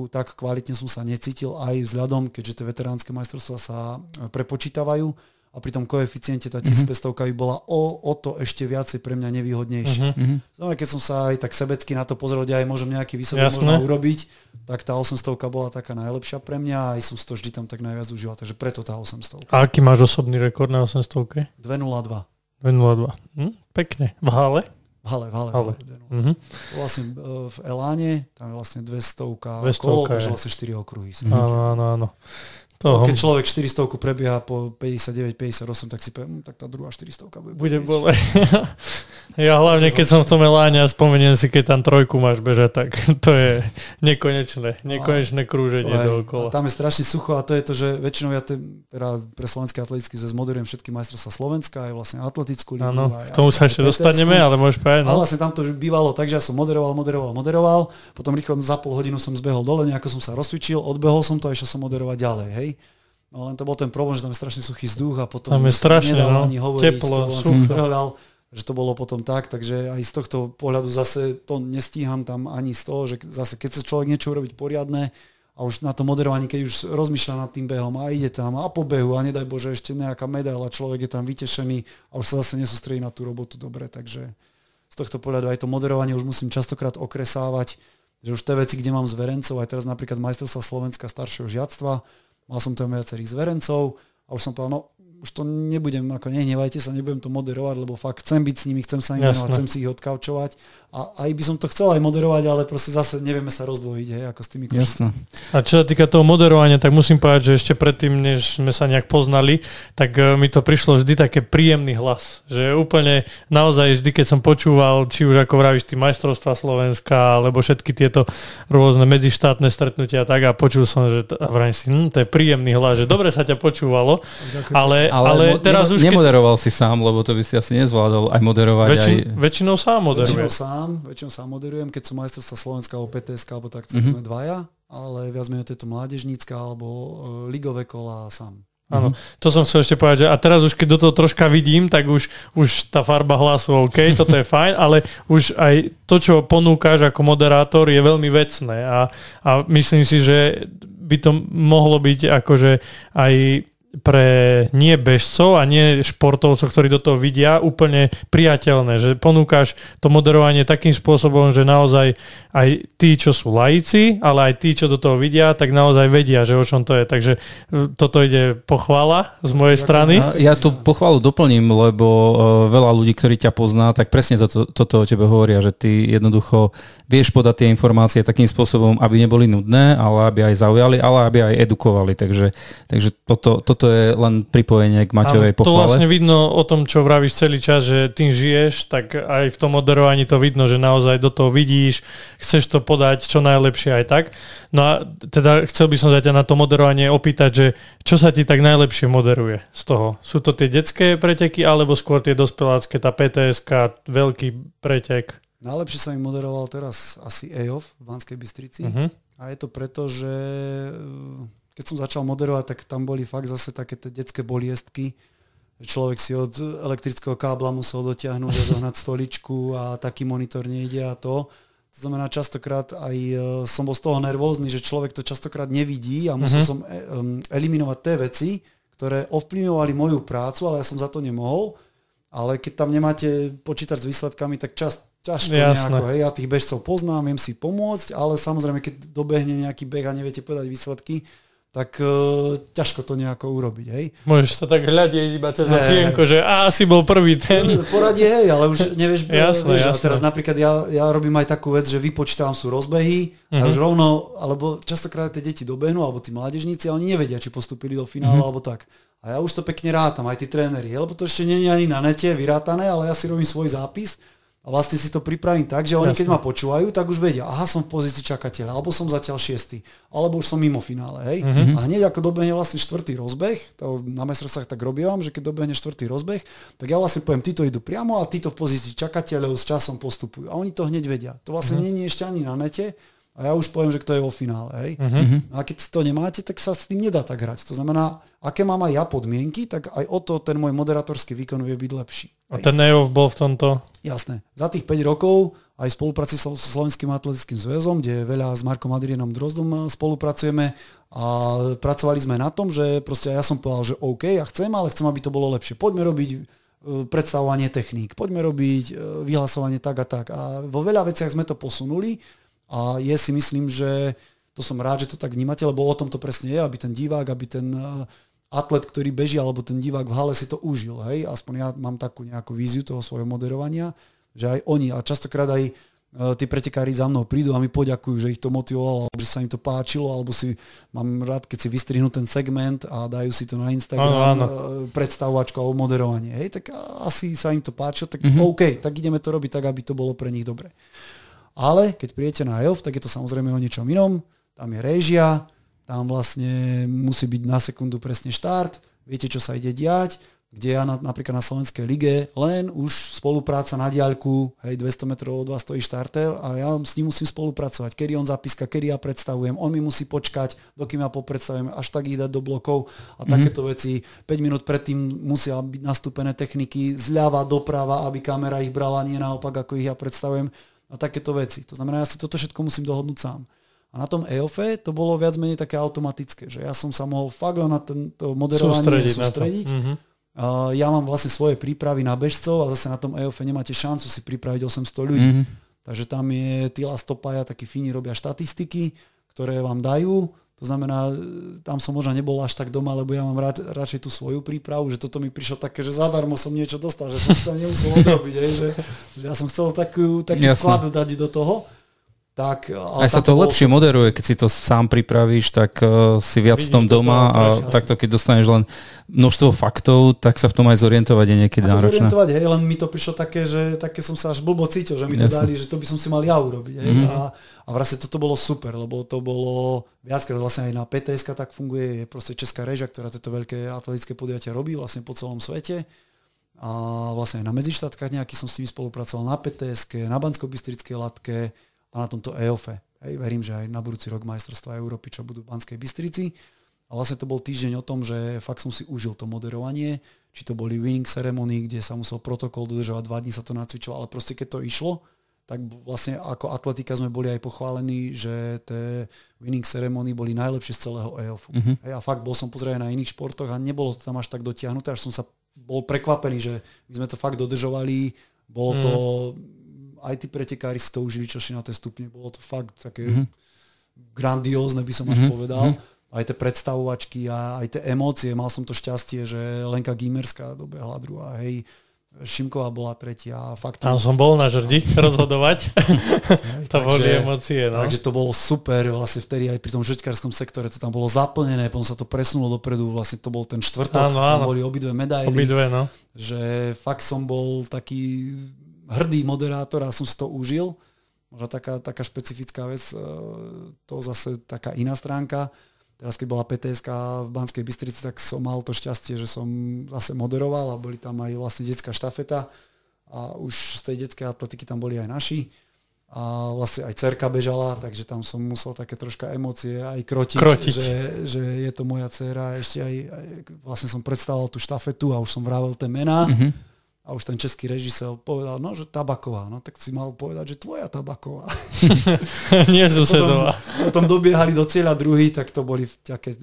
tak kvalitne som sa necítil aj vzhľadom, keďže tie veteránske majstrovstvá sa e, prepočítavajú a pri tom koeficiente tá 1500 mm-hmm. by bola o, o to ešte viacej pre mňa nevýhodnejšia. Mm-hmm. Znamená, keď som sa aj tak sebecky na to pozrel, kde aj môžem nejaký výsledok možno urobiť, tak tá 800 bola taká najlepšia pre mňa a aj som to vždy tam tak najviac užíval, takže preto tá 800. A aký máš osobný rekord na 800? 202. 202. Hm, pekne. V hale? Hale, v hale. hale. Mm-hmm. Vlastne e, v Eláne, tam je vlastne 200, 200 kolo, takže vlastne 4 okruhy. Áno, áno, áno. To... Keď človek 400 prebieha po 59-58, tak si poviem, hm, tak tá druhá 400 bude Bude bole. ja hlavne, keď som v tom eláne a spomeniem si, keď tam trojku máš bežať, tak to je nekonečné, nekonečné krúženie dookola. tam je strašne sucho a to je to, že väčšinou ja te, teda pre slovenský atletický zväz moderujem všetky majstrovstvá Slovenska, aj vlastne atletickú ligu. Áno, k tomu sa ešte dostaneme, ale môžeš povedať. No. A vlastne tam to bývalo tak, že ja som moderoval, moderoval, moderoval, potom rýchlo za pol hodinu som zbehol dole, nejako som sa rozcvičil, odbehol som to a išiel som moderovať ďalej, hej. No len to bol ten problém, že tam je strašne suchý vzduch a potom tam je strašne, no, ani hovoriť, teplo, to že to bolo potom tak, takže aj z tohto pohľadu zase to nestíham tam ani z toho, že zase keď sa človek niečo urobiť poriadne a už na to moderovaní, keď už rozmýšľa nad tým behom a ide tam a po behu a nedaj Bože ešte nejaká medaila, človek je tam vytešený a už sa zase nesústredí na tú robotu dobre, takže z tohto pohľadu aj to moderovanie už musím častokrát okresávať, že už tie veci, kde mám zverencov, aj teraz napríklad majstrovstva Slovenska staršieho žiactva, mal som tam viacerých zverencov a už som povedal, no už to nebudem, ako nehnevajte sa, nebudem to moderovať, lebo fakt chcem byť s nimi, chcem sa im venovať, chcem si ich odkaučovať. A aj by som to chcel aj moderovať, ale proste zase nevieme sa rozdvojiť, hej, ako s tými Jasne. A čo sa týka toho moderovania, tak musím povedať, že ešte predtým, než sme sa nejak poznali, tak e, mi to prišlo vždy také príjemný hlas. Že úplne naozaj vždy, keď som počúval, či už ako vravíš, ty majstrovstva Slovenska, alebo všetky tieto rôzne medzištátne stretnutia tak a počul som, že to, a vrajím si, hm, to je príjemný hlas, že dobre sa ťa počúvalo, ale ale, ale teraz už... Nemoderoval keď... si sám, lebo to by si asi nezvládol aj moderovať. Väčšin, aj... Väčšinou sám moderujem. Väčšinou sám, väčšinou sám moderujem, keď som majstrovstva Slovenska alebo PTSK, alebo tak, mm-hmm. sme dvaja, ale viac menej to je to mládežnícka alebo uh, ligové kola sám. Áno, to som chcel ešte povedať, že a teraz už keď do toho troška vidím, tak už, už tá farba hlasu OK, toto je fajn, ale už aj to, čo ponúkaš ako moderátor je veľmi vecné a, a myslím si, že by to mohlo byť akože aj pre nie bežcov a nie športovcov, ktorí do toho vidia, úplne priateľné, že ponúkaš to moderovanie takým spôsobom, že naozaj aj tí, čo sú laici, ale aj tí, čo do toho vidia, tak naozaj vedia, že o čom to je. Takže e, toto ide pochvála z mojej strany. Ja tú pochválu doplním, lebo e, veľa ľudí, ktorí ťa pozná, tak presne toto, toto o tebe hovoria, že ty jednoducho vieš podať tie informácie takým spôsobom, aby neboli nudné, ale aby aj zaujali, ale aby aj edukovali. Takže, takže toto, toto to je len pripojenie k Maťovej pochvale. To vlastne vidno o tom, čo vravíš celý čas, že tým žiješ, tak aj v tom moderovaní to vidno, že naozaj do toho vidíš, chceš to podať čo najlepšie aj tak. No a teda chcel by som sa ťa na to moderovanie opýtať, že čo sa ti tak najlepšie moderuje z toho? Sú to tie detské preteky alebo skôr tie dospelácké, tá PTSK, veľký pretek? Najlepšie sa mi moderoval teraz asi EOF v Banskej Bystrici. Uh-huh. A je to preto, že keď som začal moderovať, tak tam boli fakt zase také tie detské boliestky. Človek si od elektrického kábla musel dotiahnuť a zohnať stoličku a taký monitor nejde a to. To znamená, častokrát aj e, som bol z toho nervózny, že človek to častokrát nevidí a musel uh-huh. som e, eliminovať tie veci, ktoré ovplyvňovali moju prácu, ale ja som za to nemohol. Ale keď tam nemáte počítať s výsledkami, tak čas, ťažko Jasné. nejako. Hej, ja tých bežcov poznám, viem si pomôcť, ale samozrejme, keď dobehne nejaký beh a neviete povedať výsledky, tak uh, ťažko to nejako urobiť, hej. Môžeš to tak hľadiť iba cez okienko, že a asi bol prvý ten. Poradie, hej, ale už nevieš, jasné, vieš, jasné. Teraz napríklad ja, ja robím aj takú vec, že vypočítam sú rozbehy uh-huh. a už mhm. rovno, alebo častokrát tie deti dobehnú, alebo tí mládežníci a oni nevedia, či postupili do finále, uh-huh. alebo tak. A ja už to pekne rátam, aj tí tréneri, lebo to ešte nie je ani na nete vyrátané, ale ja si robím svoj zápis a vlastne si to pripravím tak, že oni Jasne. keď ma počúvajú, tak už vedia, aha, som v pozícii čakateľa, alebo som zatiaľ šiestý, alebo už som mimo finále, hej. Mm-hmm. A hneď ako dobehne vlastne štvrtý rozbeh, to na mestrovstvách tak robím, že keď dobehne štvrtý rozbeh, tak ja vlastne poviem, títo idú priamo a títo v pozícii čakateľov s časom postupujú. A oni to hneď vedia. To vlastne mm-hmm. nie je ešte ani na nete, a ja už poviem, že kto je vo finále. Hej? Uh-huh. A keď to nemáte, tak sa s tým nedá tak hrať. To znamená, aké mám aj ja podmienky, tak aj o to ten môj moderátorský výkon vie byť lepší. A ten EOF bol v tomto? Jasné. Za tých 5 rokov aj v spolupráci so Slovenským atletickým zväzom, kde veľa s Markom Adrienom Drozdom spolupracujeme a pracovali sme na tom, že proste ja som povedal, že OK, ja chcem, ale chcem, aby to bolo lepšie. Poďme robiť e, predstavovanie techník, poďme robiť e, vyhlasovanie tak a tak. A vo veľa veciach sme to posunuli a je si myslím, že to som rád, že to tak vnímate, lebo o tom to presne je, aby ten divák, aby ten e, atlet, ktorý beží, alebo ten divák v hale si to užil. Hej? Aspoň ja mám takú nejakú víziu toho svojho moderovania, že aj oni, a častokrát aj uh, tí pretekári za mnou prídu a mi poďakujú, že ich to motivovalo, alebo že sa im to páčilo, alebo si mám rád, keď si vystrihnú ten segment a dajú si to na Instagram, áno, áno. Uh, predstavovačku alebo moderovanie. Hej? Tak asi sa im to páčilo, tak mm-hmm. OK, tak ideme to robiť tak, aby to bolo pre nich dobre. Ale keď príjete na EOF, tak je to samozrejme o niečom inom. Tam je réžia, tam vlastne musí byť na sekundu presne štart, viete, čo sa ide diať, kde ja na, napríklad na Slovenskej lige len už spolupráca na diaľku, hej, 200 metrov od vás stojí štarter a ja s ním musím spolupracovať, kedy on zapíska, kedy ja predstavujem, on mi musí počkať, dokým ja popredstavujem, až tak ich dať do blokov a mm-hmm. takéto veci. 5 minút predtým musia byť nastúpené techniky zľava, doprava, aby kamera ich brala, nie naopak, ako ich ja predstavujem a takéto veci. To znamená, ja si toto všetko musím dohodnúť sám. A na tom EOFE to bolo viac menej také automatické, že ja som sa mohol fakt len na tento moderovanie sústrediť. sústrediť. Uh-huh. Uh, ja mám vlastne svoje prípravy na bežcov a zase na tom EOFE nemáte šancu si pripraviť 800 ľudí. Uh-huh. Takže tam je Tila Stopaja, takí fíni robia štatistiky, ktoré vám dajú. To znamená, tam som možno nebol až tak doma, lebo ja mám rád, radšej tú svoju prípravu, že toto mi prišlo také, že zadarmo som niečo dostal, že som to nemusel odrobiť, že, že ja som chcel takú, taký Jasne. vklad dať do toho tak... Aj sa to lepšie bol... moderuje, keď si to sám pripravíš, tak uh, si viac Vidíš v tom doma a prečo, takto, keď dostaneš len množstvo faktov, tak sa v tom aj zorientovať je niekedy náročné. Zorientovať, hej, len mi to prišlo také, že také som sa až blbo cítil, že mi to Jasne. dali, že to by som si mal ja urobiť. Hej, mm-hmm. a, a vlastne toto bolo super, lebo to bolo viackrát vlastne aj na PTSK tak funguje, je proste Česká režia, ktorá tieto veľké atletické podujatia robí vlastne po celom svete a vlastne aj na medzištátkach nejaký som s nimi spolupracoval na PTSK, na Bansko-Bystrickej latke, a na tomto EOFE. Hej, verím, že aj na budúci rok majstrovstva Európy, čo budú v Banskej Bystrici. A vlastne to bol týždeň o tom, že fakt som si užil to moderovanie, či to boli winning ceremony, kde sa musel protokol dodržovať, dva dní sa to nacvičovalo, ale proste keď to išlo, tak vlastne ako atletika sme boli aj pochválení, že tie winning ceremony boli najlepšie z celého EOFu. Uh-huh. Hej, a fakt bol som pozrieť na iných športoch a nebolo to tam až tak dotiahnuté, až som sa bol prekvapený, že my sme to fakt dodržovali, bolo to mm aj tí pretekári si to užili, čo na tie stupne. Bolo to fakt také mm-hmm. grandiózne, by som mm-hmm. až mhm. povedal. Mm-hmm. Aj tie predstavovačky a aj tie emócie. Mal som to šťastie, že Lenka Gimerská dobehla druhá, hej. Šimková bola tretia. Fakt Tam som bol na žrdi rozhodovať. To takže, boli emócie. No. Takže to bolo super. Vlastne vtedy aj pri tom žrťkárskom sektore to tam bolo zaplnené, potom sa to presunulo dopredu. Vlastne to bol ten štvrtok. Áno, áno. Tam boli obidve medaily. Obidve, no. Že fakt som bol taký hrdý moderátor a som si to užil. Možno taká, taká špecifická vec, e, to zase taká iná stránka. Teraz keď bola PTSK v Banskej Bystrici, tak som mal to šťastie, že som zase moderoval a boli tam aj vlastne detská štafeta a už z tej detskej atletiky tam boli aj naši a vlastne aj cerka bežala, takže tam som musel také troška emócie aj krotiť, krotiť. Že, že je to moja dcera. Ešte aj, aj vlastne som predstavoval tú štafetu a už som vravel tie mená. Mm-hmm a už ten český režisér povedal, no, že tabaková. No tak si mal povedať, že tvoja tabaková. Nie susedová. Potom, potom dobiehali do cieľa druhý, tak to boli také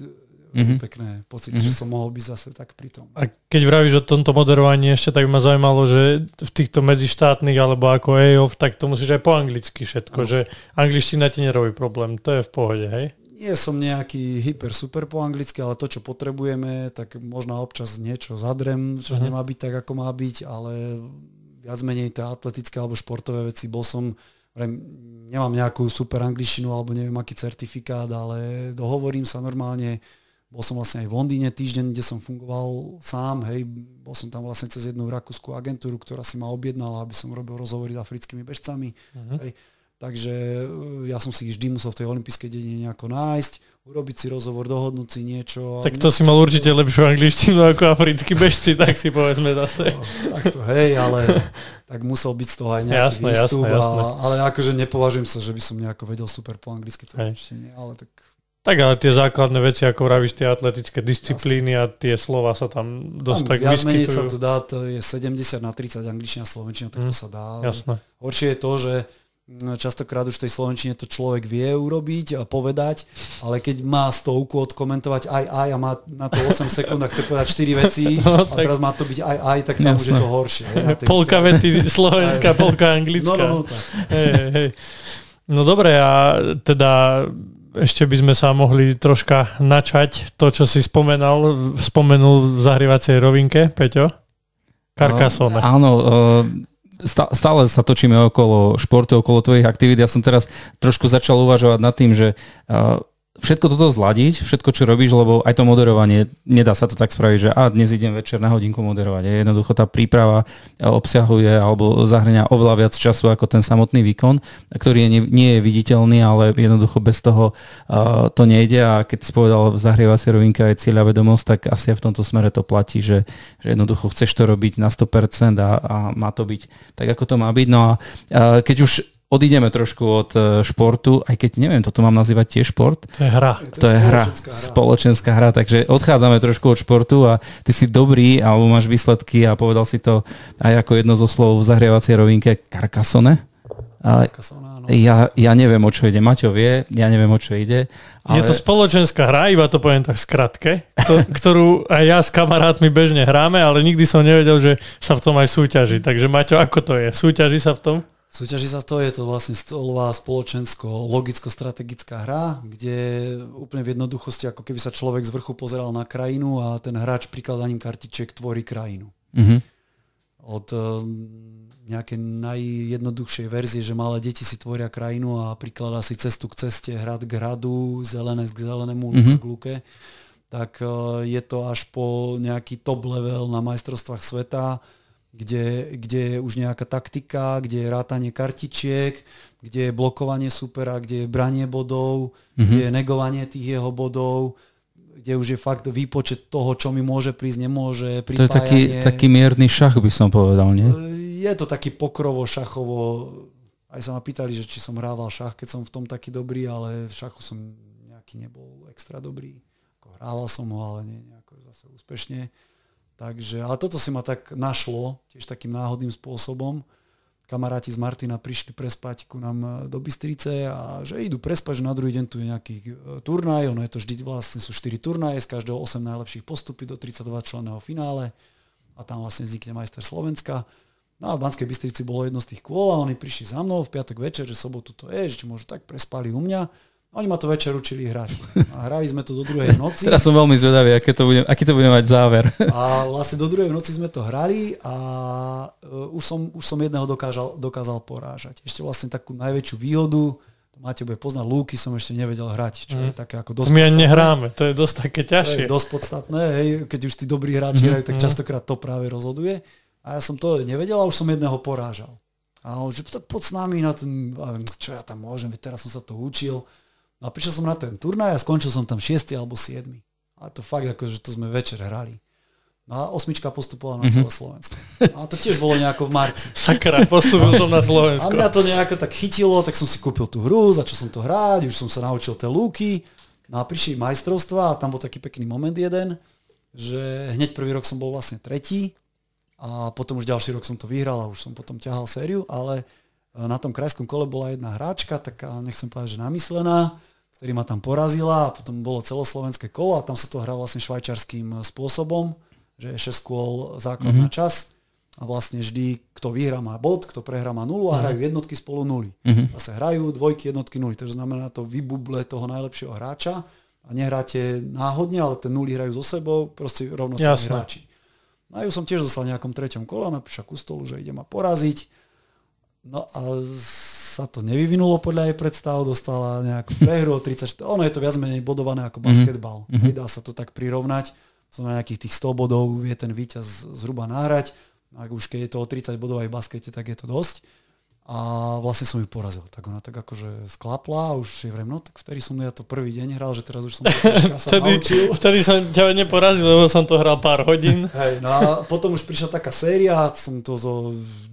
mm-hmm. pekné pocity, mm-hmm. že som mohol byť zase tak pri tom. A keď vravíš o tomto moderovaní ešte, tak ma zaujímalo, že v týchto medzištátnych alebo ako EOF, tak to musíš aj po anglicky všetko, no. že angličtina ti nerobí problém, to je v pohode, hej? Nie som nejaký hyper super po anglicky, ale to, čo potrebujeme, tak možno občas niečo zadrem, čo uh-huh. nemá byť tak, ako má byť, ale viac menej tie atletické alebo športové veci. Bol som, nemám nejakú super angličtinu alebo neviem aký certifikát, ale dohovorím sa normálne. Bol som vlastne aj v Londýne týždeň, kde som fungoval sám, hej, bol som tam vlastne cez jednu rakúskú agentúru, ktorá si ma objednala, aby som robil rozhovory s africkými bežcami. Uh-huh. Hej Takže e, ja som si vždy musel v tej olympijskej dedine nejako nájsť, urobiť si rozhovor, dohodnúť si niečo. Tak to si mal určite lepšiu angličtinu ako africkí bežci, tak si povedzme zase. No, tak to hej, ale tak musel byť z toho aj nejaký jasné, výstup. Jasné, jasné. A, ale akože nepovažujem sa, že by som nejako vedel super po anglicky, to určite nie, ale tak... Tak ale tie základné veci, ako vravíš, tie atletické disciplíny a tie slova sa tam dosť tam tak menej sa to dá, to je 70 na 30 angličtina, slovenčina, tak to mm, sa dá. Jasné. Horšie je to, že častokrát už v tej Slovenčine to človek vie urobiť a povedať, ale keď má stovku odkomentovať aj aj a má na to 8 sekúnd a chce povedať 4 veci no, a teraz má to byť aj aj, tak tam Jasne. už je to horšie. Hej, polka vety slovenská, polka anglická. No, no, no, tak. Hej, hej. no dobre, a teda ešte by sme sa mohli troška načať to, čo si spomenal, spomenul v zahrievacej rovinke, Peťo? Carcassonne. Uh, áno, uh, stále sa točíme okolo športu, okolo tvojich aktivít. Ja som teraz trošku začal uvažovať nad tým, že všetko toto zladiť, všetko, čo robíš, lebo aj to moderovanie, nedá sa to tak spraviť, že a dnes idem večer na hodinku moderovať. Je jednoducho tá príprava obsahuje alebo zahrňa oveľa viac času ako ten samotný výkon, ktorý je, nie, je viditeľný, ale jednoducho bez toho uh, to nejde a keď si povedal zahrievacia rovinka je cieľa vedomosť, tak asi aj v tomto smere to platí, že, že jednoducho chceš to robiť na 100% a, a má to byť tak, ako to má byť. No a uh, keď už odídeme trošku od e, športu, aj keď neviem, toto mám nazývať tiež šport. To je hra. To, to je hra, hra, spoločenská hra, takže odchádzame trošku od športu a ty si dobrý, alebo máš výsledky a povedal si to aj ako jedno zo slov v zahrievacej rovinke Carcassonne. Ale ja, ja neviem, o čo ide. Maťo vie, ja neviem, o čo ide. Ale... Je to spoločenská hra, iba to poviem tak skratke, ktorú aj ja s kamarátmi bežne hráme, ale nikdy som nevedel, že sa v tom aj súťaží. Takže Maťo, ako to je? Súťaží sa v tom? Súťaží sa to, je to vlastne stolová spoločensko-logicko-strategická hra, kde úplne v jednoduchosti, ako keby sa človek z vrchu pozeral na krajinu a ten hráč prikladaním kartičiek tvorí krajinu. Mm-hmm. Od um, nejakej najjednoduchšej verzie, že malé deti si tvoria krajinu a prikladá si cestu k ceste, hrad k hradu, zelené k zelenému, mm-hmm. k luke, tak uh, je to až po nejaký top level na majstrovstvách sveta, kde, kde je už nejaká taktika, kde je rátanie kartičiek, kde je blokovanie supera, kde je branie bodov, mm-hmm. kde je negovanie tých jeho bodov, kde už je fakt výpočet toho, čo mi môže prísť, nemôže, pripájanie. To je taký, taký mierny šach, by som povedal, nie? Je to taký pokrovo, šachovo. Aj sa ma pýtali, že či som hrával šach, keď som v tom taký dobrý, ale v šachu som nejaký nebol extra dobrý. Hrával som ho, ale nie nejako zase úspešne. Takže, ale toto si ma tak našlo, tiež takým náhodným spôsobom. Kamaráti z Martina prišli prespať ku nám e, do Bystrice a že idú prespať, že na druhý deň tu je nejaký e, turnaj, ono je to vždy vlastne sú 4 turnaje, z každého 8 najlepších postupy do 32 členného finále a tam vlastne vznikne majster Slovenska. No a v Banskej Bystrici bolo jedno z tých kôl a oni prišli za mnou v piatok večer, že sobotu to je, že môžu tak prespali u mňa. Oni ma to večer učili hrať. A hrali sme to do druhej noci. Teraz som veľmi zvedavý, aké to bude, aký to bude mať záver. A vlastne do druhej noci sme to hrali a uh, už, som, už som jedného dokázal, dokázal porážať. Ešte vlastne takú najväčšiu výhodu, máte bude poznať, lúky som ešte nevedel hrať, čo mm. je také ako dosť My podstatné. nehráme, to je dosť také ťažšie. To je dosť podstatné, hej, keď už tí dobrí hráči mm-hmm. hrajú, tak mhm. častokrát to práve rozhoduje. A ja som to nevedel a už som jedného porážal. A on, že tak poď s nami na ten, čo ja tam môžem, teraz som sa to učil. No a prišiel som na ten turnaj a skončil som tam 6. alebo 7. A to fakt ako, že to sme večer hrali. No a osmička postupovala na mm-hmm. celé Slovensko. A to tiež bolo nejako v marci. Sakra, postupil som na Slovensko. A mňa to nejako tak chytilo, tak som si kúpil tú hru, začal som to hrať, už som sa naučil tie lúky. No a prišli majstrovstva a tam bol taký pekný moment jeden, že hneď prvý rok som bol vlastne tretí a potom už ďalší rok som to vyhral a už som potom ťahal sériu, ale na tom krajskom kole bola jedna hráčka, taká nechcem povedať, že namyslená, ktorý ma tam porazila a potom bolo celoslovenské kolo a tam sa to hrá vlastne švajčarským spôsobom, že je 6 kôl základ mm-hmm. na čas a vlastne vždy, kto vyhrá má bod, kto prehrá má nulu a mm-hmm. hrajú jednotky spolu nuly. Mm-hmm. Zase hrajú dvojky, jednotky, nuly. Takže znamená to vybuble toho najlepšieho hráča a nehráte náhodne, ale tie nuly hrajú so sebou, proste rovnocenní hráči. No a ju som tiež dostal v nejakom treťom kole, napíša ku stolu, že ide ma poraziť. No a sa to nevyvinulo podľa jej predstav, dostala nejakú prehru o 34. Ono je to viac menej bodované ako mhm. basketbal. Mm-hmm. Dá sa to tak prirovnať. Som na nejakých tých 100 bodov vie ten víťaz zhruba náhrať. Ak už keď je to o 30 bodov aj v baskete, tak je to dosť a vlastne som ju porazil. Tak ona tak akože sklapla a už je vrem, no tak vtedy som ja to prvý deň hral, že teraz už som sa vtedy, naučil. Vtedy som ťa neporazil, lebo som to hral pár hodín. Hej, no a potom už prišla taká séria, som to zo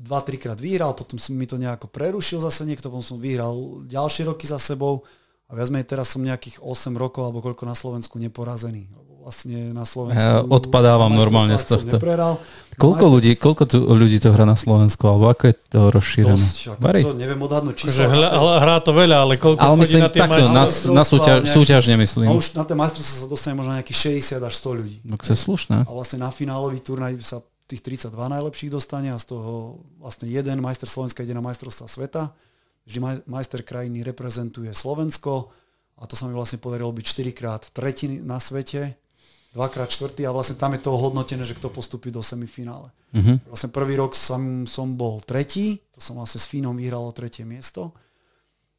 2-3 krát vyhral, potom som mi to nejako prerušil zase niekto, potom som vyhral ďalšie roky za sebou a viac menej teraz som nejakých 8 rokov alebo koľko na Slovensku neporazený vlastne na Slovensku. Ja odpadávam normálne z tohto. Neprehral. Koľko ľudí, koľko tu ľudí to hrá na Slovensku, alebo ako je to rozšírené? Dosť, ako to neviem odhadnúť číslo. Hrá, hrá to veľa, ale koľko ale myslím, na tie takto, na, na súťaž, nejaký, súťaž nemyslím. No už na tie majstrovstvá sa dostane možno nejakých 60 až 100 ľudí. No to je slušné. A vlastne na finálový turnaj sa tých 32 najlepších dostane a z toho vlastne jeden majster Slovenska ide na majstrovstvá sveta. Vždy majster krajiny reprezentuje Slovensko a to sa mi vlastne podarilo byť 4 krát tretí na svete dvakrát štvrtý a vlastne tam je to hodnotené, že kto postupí do semifinále. Uh-huh. Vlastne prvý rok som, som bol tretí, to som vlastne s Fínom vyhral o tretie miesto.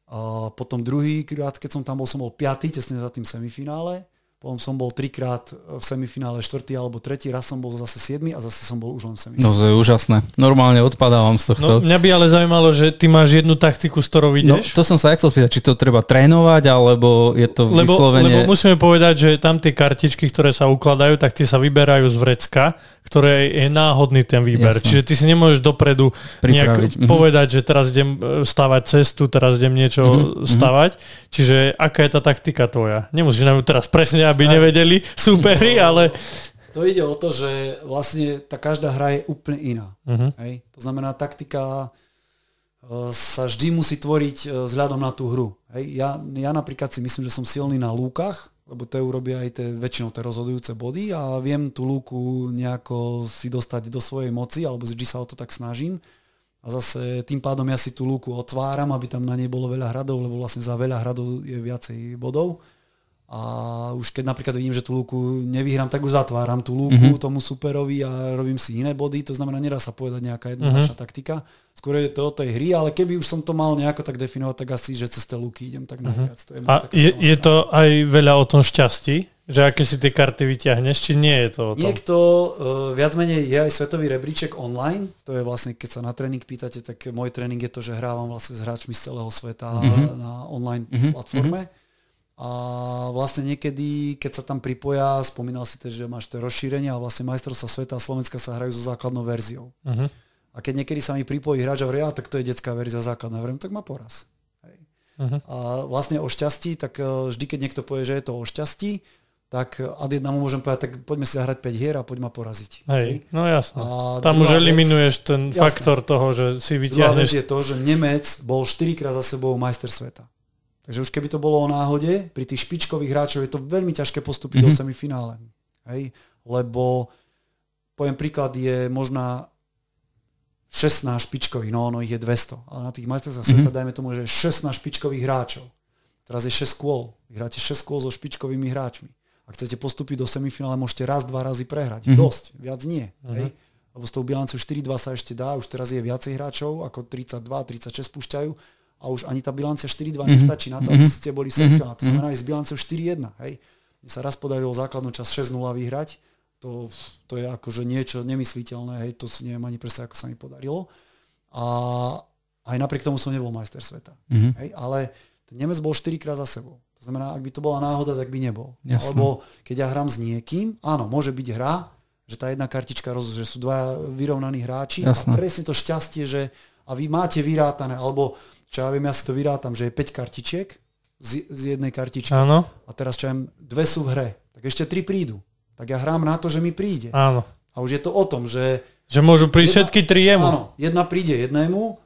A potom druhý krát, keď som tam bol, som bol piatý, tesne za tým semifinále. Potom som bol trikrát v semifinále štvrtý alebo tretí, raz som bol zase siedmy a zase som bol už len v semifinále. No to je úžasné. Normálne odpadávam z tohto. No, mňa by ale zaujímalo, že ty máš jednu taktiku, s ktorou no, ideš. No, to som sa chcel spýtať, či to treba trénovať, alebo je to lebo, vyslovene... Lebo musíme povedať, že tam tie kartičky, ktoré sa ukladajú, tak tie sa vyberajú z vrecka ktoré je náhodný ten výber. Jasne. Čiže ty si nemôžeš dopredu nejak mm-hmm. povedať, že teraz idem e, stavať cestu, teraz idem niečo mm-hmm. stavať. Čiže aká je tá taktika tvoja? Nemusíš nám teraz presne, aby Aj. nevedeli súperi, ale... To ide o to, že vlastne tá každá hra je úplne iná. Mm-hmm. Hej? To znamená, taktika e, sa vždy musí tvoriť e, vzhľadom na tú hru. Hej? Ja, ja napríklad si myslím, že som silný na lúkach, lebo to urobia aj tie, väčšinou tie rozhodujúce body a viem tú lúku nejako si dostať do svojej moci, alebo vždy sa o to tak snažím. a zase tým pádom ja si tú lúku otváram, aby tam na nej bolo veľa hradov, lebo vlastne za veľa hradov je viacej bodov. A už keď napríklad vidím, že tú lúku nevyhrám, tak už zatváram tú lúku mm-hmm. tomu superovi a robím si iné body. To znamená, nedá sa povedať nejaká jednoznačná mm-hmm. taktika. Skôr je to o tej hry, ale keby už som to mal nejako tak definovať, tak asi, že cez tie lúky idem tak mhm. najviac. Mm-hmm. To je a je, je to aj veľa o tom šťastí? Že aké si tie karty vyťahneš, či nie je to o tom? Niekto, uh, viac menej je aj svetový rebríček online, to je vlastne, keď sa na tréning pýtate, tak môj tréning je to, že hrávam vlastne s hráčmi z celého sveta mm-hmm. na online mm-hmm. platforme. Mm-hmm a vlastne niekedy, keď sa tam pripoja, spomínal si teď, že máš to rozšírenie a vlastne majstrovstvá sveta a Slovenska sa hrajú so základnou verziou. Uh-huh. A keď niekedy sa mi pripojí hráč a hovorí, a tak to je detská verzia základná, hovorím, tak má poraz. Hej. Uh-huh. A vlastne o šťastí, tak e, vždy, keď niekto povie, že je to o šťastí, tak ad jedna mu môžem povedať, tak poďme si zahrať 5 hier a poď ma poraziť. Hej, hej. no jasné. A Tam už eliminuješ ten jasné. faktor toho, že si vyťahneš... Je to, že Nemec bol 4 krát za sebou majster sveta. Takže už keby to bolo o náhode, pri tých špičkových hráčov je to veľmi ťažké postúpiť mm-hmm. do mhm. semifinále. Hej? Lebo, poviem príklad, je možná 16 špičkových, no ono ich je 200, ale na tých majstrovstvách mm-hmm. sveta dajme tomu, že 16 špičkových hráčov. Teraz je 6 kôl. Hráte 6 kôl so špičkovými hráčmi. Ak chcete postúpiť do semifinále, môžete raz, dva razy prehrať. Mm-hmm. Dosť, viac nie. Mm-hmm. Hej? Lebo s tou bilanciou 4-2 sa ešte dá, už teraz je viacej hráčov, ako 32, 36 púšťajú a už ani tá bilancia 4-2 mm-hmm. nestačí na to, aby mhm. ste boli semifinále. To znamená aj s bilanciou 4-1. Hej. Mne sa raz podarilo základnú časť 6-0 vyhrať. To, to je akože niečo nemysliteľné, hej, to si neviem ani presne, ako sa mi podarilo. A aj napriek tomu som nebol majster sveta. Mm-hmm. Hej, ale ten Nemec bol 4 krát za sebou. To znamená, ak by to bola náhoda, tak by nebol. Jasne. Alebo keď ja hrám s niekým, áno, môže byť hra, že tá jedna kartička, roz, že sú dva vyrovnaní hráči Jasne. a presne to šťastie, že a vy máte vyrátané, alebo čo ja viem, ja si to vyrátam, že je 5 kartičiek z, z jednej kartičky. Áno. A teraz čo ja viem, dve sú v hre. Tak ešte tri prídu. Tak ja hrám na to, že mi príde. Áno. A už je to o tom, že... Že môžu prísť jedna, všetky tri jemu. Áno, jedna príde jednému,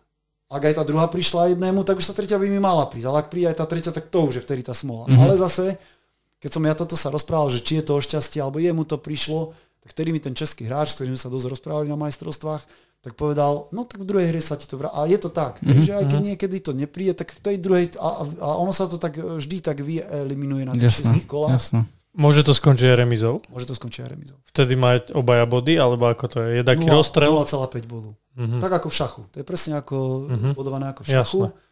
ak aj tá druhá prišla jednému, tak už tá tretia by mi mala prísť. Ale ak príde aj tá tretia, tak to už je vtedy tá smola. Mm-hmm. Ale zase, keď som ja toto sa rozprával, že či je to o šťastie, alebo jemu to prišlo, tak vtedy mi ten český hráč, s ktorým sa dosť rozprávali na majstrovstvách, tak povedal, no tak v druhej hre sa ti to vrá. A je to tak, mm-hmm. že aj keď mhm. niekedy to nepríde, tak v tej druhej, a, a ono sa to tak vždy tak vyeliminuje na tých všetkých kolách. Jasne. Môže to skončiť aj remizou? Môže to skončiť aj remizou. Vtedy má obaja body, alebo ako to je? Je taký 0, rozstrel? 0,5 bodu. Mm-hmm. Tak ako v šachu. To je presne ako mm-hmm. bodované ako v šachu. Jasne.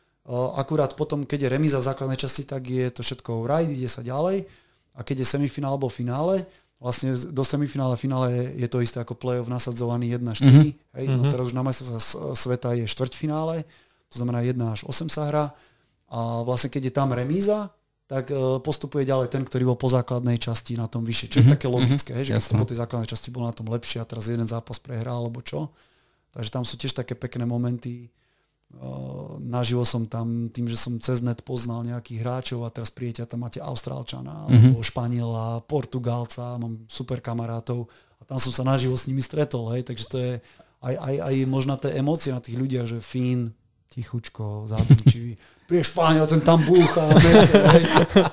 Akurát potom, keď je remiza v základnej časti, tak je to všetko right, ide sa ďalej. A keď je semifinál alebo finále, vlastne do semifinále, finále je to isté ako play-off nasadzovaný 1-4. Mm-hmm. Hej, no mhm. teraz už na majstrovstvách sveta je štvrťfinále, to znamená 1 až 8 sa hra. A vlastne keď je tam remíza, tak uh, postupuje ďalej ten, ktorý bol po základnej časti na tom vyššie. Čo mm-hmm. je mhm. také logické, mm-hmm. že keď po tej základnej časti bol na tom lepšie a teraz jeden zápas prehral alebo čo. Takže tam sú tiež také pekné momenty, naživo som tam, tým, že som cez net poznal nejakých hráčov a teraz prijeťa tam máte Austrálčana, mm-hmm. alebo Španiela, Portugálca, mám super kamarátov a tam som sa naživo s nimi stretol, hej, takže to je aj, aj, aj možná tie emócie na tých ľudiach, že Fín, tichučko, zábunčivý, príde Španiel, ten tam búcha, hej,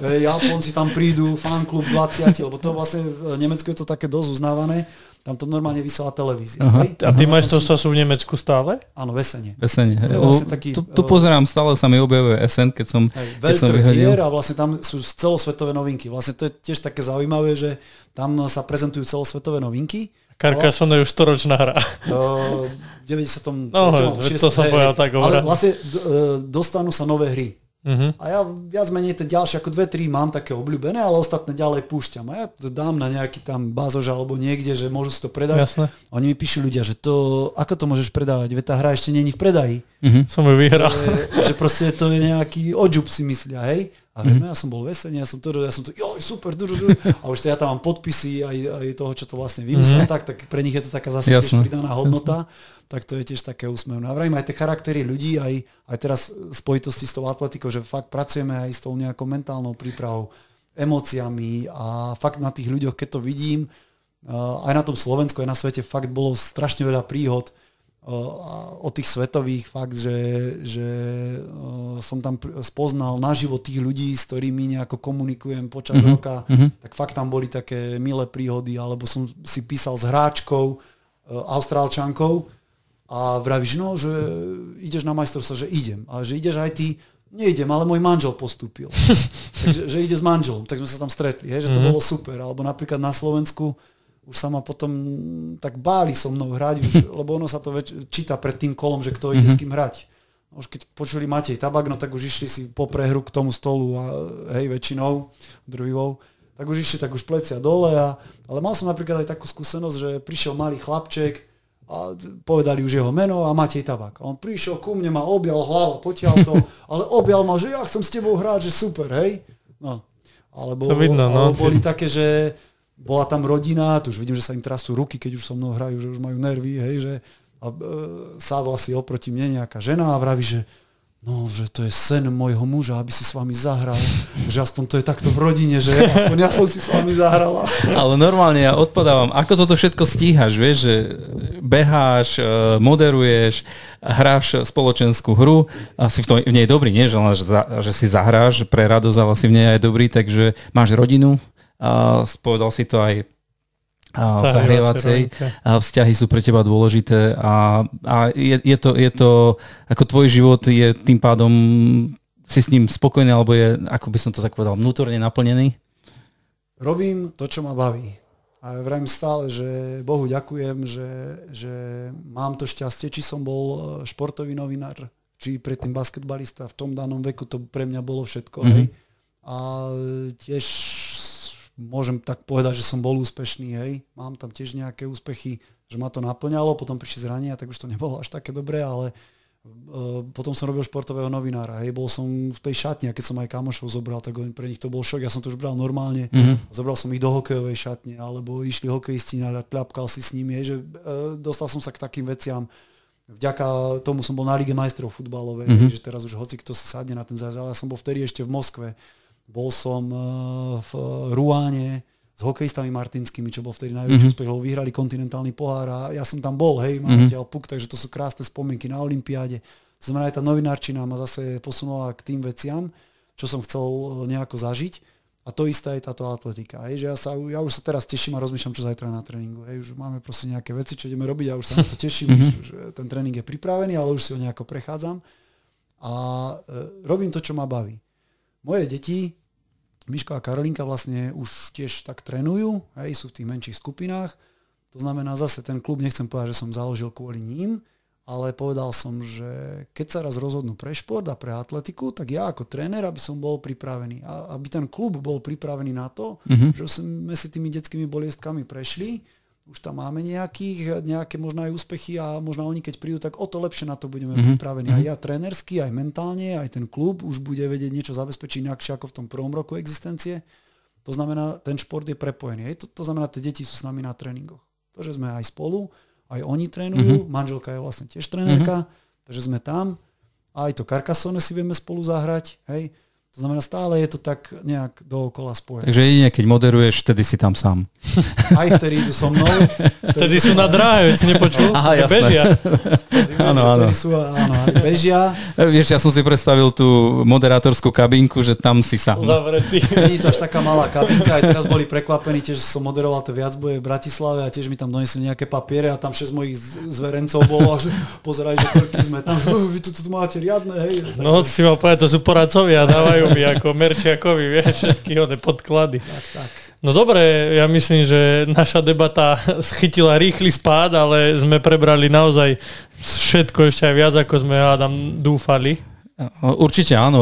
hej, Japonci tam prídu, fanklub 20, lebo to vlastne v Nemecku je to také dosť uznávané, tam to normálne vysiela televízia. Aha. A tí majstrovstvá sú v Nemecku stále? Áno, Vesene. Vesene. Vlastne taký, tu, tu pozerám, stále sa mi objavuje SN, keď som, hej, keď som vyhodil. a vlastne tam sú celosvetové novinky. Vlastne to je tiež také zaujímavé, že tam sa prezentujú celosvetové novinky. Carcassonne je už storočná hra. Uh, 90. No, 6, to som povedal tak. Ale vlastne uh, dostanú sa nové hry. Uh-huh. A ja viac menej tie ďalšie, ako dve, tri mám také obľúbené, ale ostatné ďalej púšťam. A ja to dám na nejaký tam bazož alebo niekde, že môžu si to predať. Jasne. A oni mi píšu ľudia, že to, ako to môžeš predávať, veď tá hra ešte není v predaji. Uh-huh. Som ju vyhral. Že, že proste to je nejaký odžub si myslia, hej. A mm-hmm. ja som bol vesený, ja som to, ja som to, joj, super, du, du, du. a už to ja tam mám podpisy aj, aj toho, čo to vlastne vymyslel, mm-hmm. tak, tak pre nich je to taká zase tiež pridaná hodnota, tak to je tiež také úsmevné. A vrajím aj tie charaktery ľudí, aj, aj teraz spojitosti s tou atletikou, že fakt pracujeme aj s tou nejakou mentálnou prípravou, emóciami a fakt na tých ľuďoch, keď to vidím, aj na tom Slovensku, aj na svete, fakt bolo strašne veľa príhod, o tých svetových fakt, že, že som tam spoznal naživo tých ľudí, s ktorými nejako komunikujem počas mm-hmm. roka, mm-hmm. tak fakt tam boli také milé príhody, alebo som si písal s hráčkou, Austrálčankou, A vravíš, no, že ideš na majstrovstvo, že idem. A že ideš aj ty, neidem, ale môj manžel postúpil. Takže že ide s manželom, tak sme sa tam stretli, hej, že to mm-hmm. bolo super. Alebo napríklad na Slovensku už sa ma potom tak báli so mnou hrať, už, lebo ono sa to väč- číta pred tým kolom, že kto ide mm-hmm. s kým hrať. Už keď počuli Matej Tabak, no tak už išli si po prehru k tomu stolu a hej, väčšinou, druhývou, tak už išli tak už plecia dole. A, ale mal som napríklad aj takú skúsenosť, že prišiel malý chlapček, a povedali už jeho meno a Matej Tabak. A on prišiel ku mne, ma objal hlava, potiaľ to, ale objal ma, že ja chcem s tebou hrať, že super, hej. No. Alebo, to vidno, no. alebo boli také, že bola tam rodina, tu už vidím, že sa im trasú ruky, keď už so mnou hrajú, že už majú nervy, hej, že a, e, sádla si oproti mne nejaká žena a vraví, že no, že to je sen môjho muža, aby si s vami zahral. Takže aspoň to je takto v rodine, že aspoň ja som si s vami zahrala. Ale normálne ja odpadávam. Ako toto všetko stíhaš, vieš, že beháš, e, moderuješ, hráš spoločenskú hru a si v, tom, v nej dobrý, nie? Že, že, že si zahráš pre radosť, ale si v nej aj dobrý, takže máš rodinu, a povedal si to aj a zahrievacej a vzťahy sú pre teba dôležité a, a je, je, to, je to, ako tvoj život je tým pádom, si s ním spokojný alebo je, ako by som to tak povedal, vnútorne naplnený? Robím to, čo ma baví. A vrajím stále, že Bohu ďakujem, že, že mám to šťastie, či som bol športový novinár, či predtým basketbalista. V tom danom veku to pre mňa bolo všetko. Mm-hmm. Hej. A tiež môžem tak povedať, že som bol úspešný, hej. Mám tam tiež nejaké úspechy, že ma to naplňalo, potom prišli zrania, tak už to nebolo až také dobré, ale uh, potom som robil športového novinára, hej. Bol som v tej šatni a keď som aj kamošov zobral, tak pre nich to bol šok. Ja som to už bral normálne. Mm-hmm. Zobral som ich do hokejovej šatne, alebo išli hokejisti na ľapkal si s nimi, hej, že uh, dostal som sa k takým veciam. Vďaka tomu som bol na Lige majstrov futbalovej, mm-hmm. že teraz už hoci kto si sadne na ten zájazd, ale ja som bol vtedy ešte v Moskve bol som eh, v Ruáne s hokejistami martinskými, čo bol vtedy najväčší mm-hmm. úspech, lebo vyhrali kontinentálny pohár a ja som tam bol, hej, mám mm-hmm. puk, takže to sú krásne spomienky na Olympiáde. To znamená, aj tá novinárčina ma zase posunula k tým veciam, čo som chcel eh, nejako zažiť. A to isté je táto atletika. Hej, že ja, sa, ja už sa teraz teším a rozmýšľam, čo zajtra na tréningu. Hej, už máme proste nejaké veci, čo ideme robiť a už sa na to teším, mm-hmm. už, ten tréning je pripravený, ale už si ho nejako prechádzam. A e, robím to, čo ma baví. Moje deti Miško a Karolinka vlastne už tiež tak trénujú, hej, sú v tých menších skupinách. To znamená zase ten klub, nechcem povedať, že som založil kvôli ním, ale povedal som, že keď sa raz rozhodnú pre šport a pre atletiku, tak ja ako tréner, aby som bol pripravený. A aby ten klub bol pripravený na to, mm-hmm. že sme si tými detskými boliestkami prešli už tam máme nejakých, nejaké možno aj úspechy a možno oni keď prídu, tak o to lepšie na to budeme mm-hmm. pripravení. Aj mhm. ja trénersky, aj mentálne, aj ten klub už bude vedieť niečo zabezpečiť inakšie ako v tom prvom roku existencie. To znamená, ten šport je prepojený. Hej? To, to znamená, tie deti sú s nami na tréningoch. To, že sme aj spolu, aj oni trénujú, mm-hmm. manželka je vlastne tiež trénerka, mm-hmm. takže sme tam. Aj to Carcassonne si vieme spolu zahrať. Hej? To znamená, stále je to tak nejak dookola spojené. Takže jedine, keď moderuješ, vtedy si tam sám. Aj vtedy idú so mnou. Vtedy, vtedy sú na dráhe, si nepočul? Aha, jasné. Bežia. Áno, áno. Sú, áno, bežia. Vieš, ja som si predstavil tú moderátorskú kabinku, že tam si sám. Zavretý. Nie je to až taká malá kabinka, aj teraz boli prekvapení, tiež som moderoval to viac boje v Bratislave a tiež mi tam donesli nejaké papiere a tam 6 mojich zverencov bolo a že pozeraj, že sme tam, že vy tu, tu máte riadne, hej. No, si mal povedať, to sú poradcovia, dávajú mi ako Merčiakovi, vieš, všetky one podklady. Tak, tak. No dobre, ja myslím, že naša debata schytila rýchly spád, ale sme prebrali naozaj všetko ešte aj viac, ako sme hádam dúfali. Určite áno,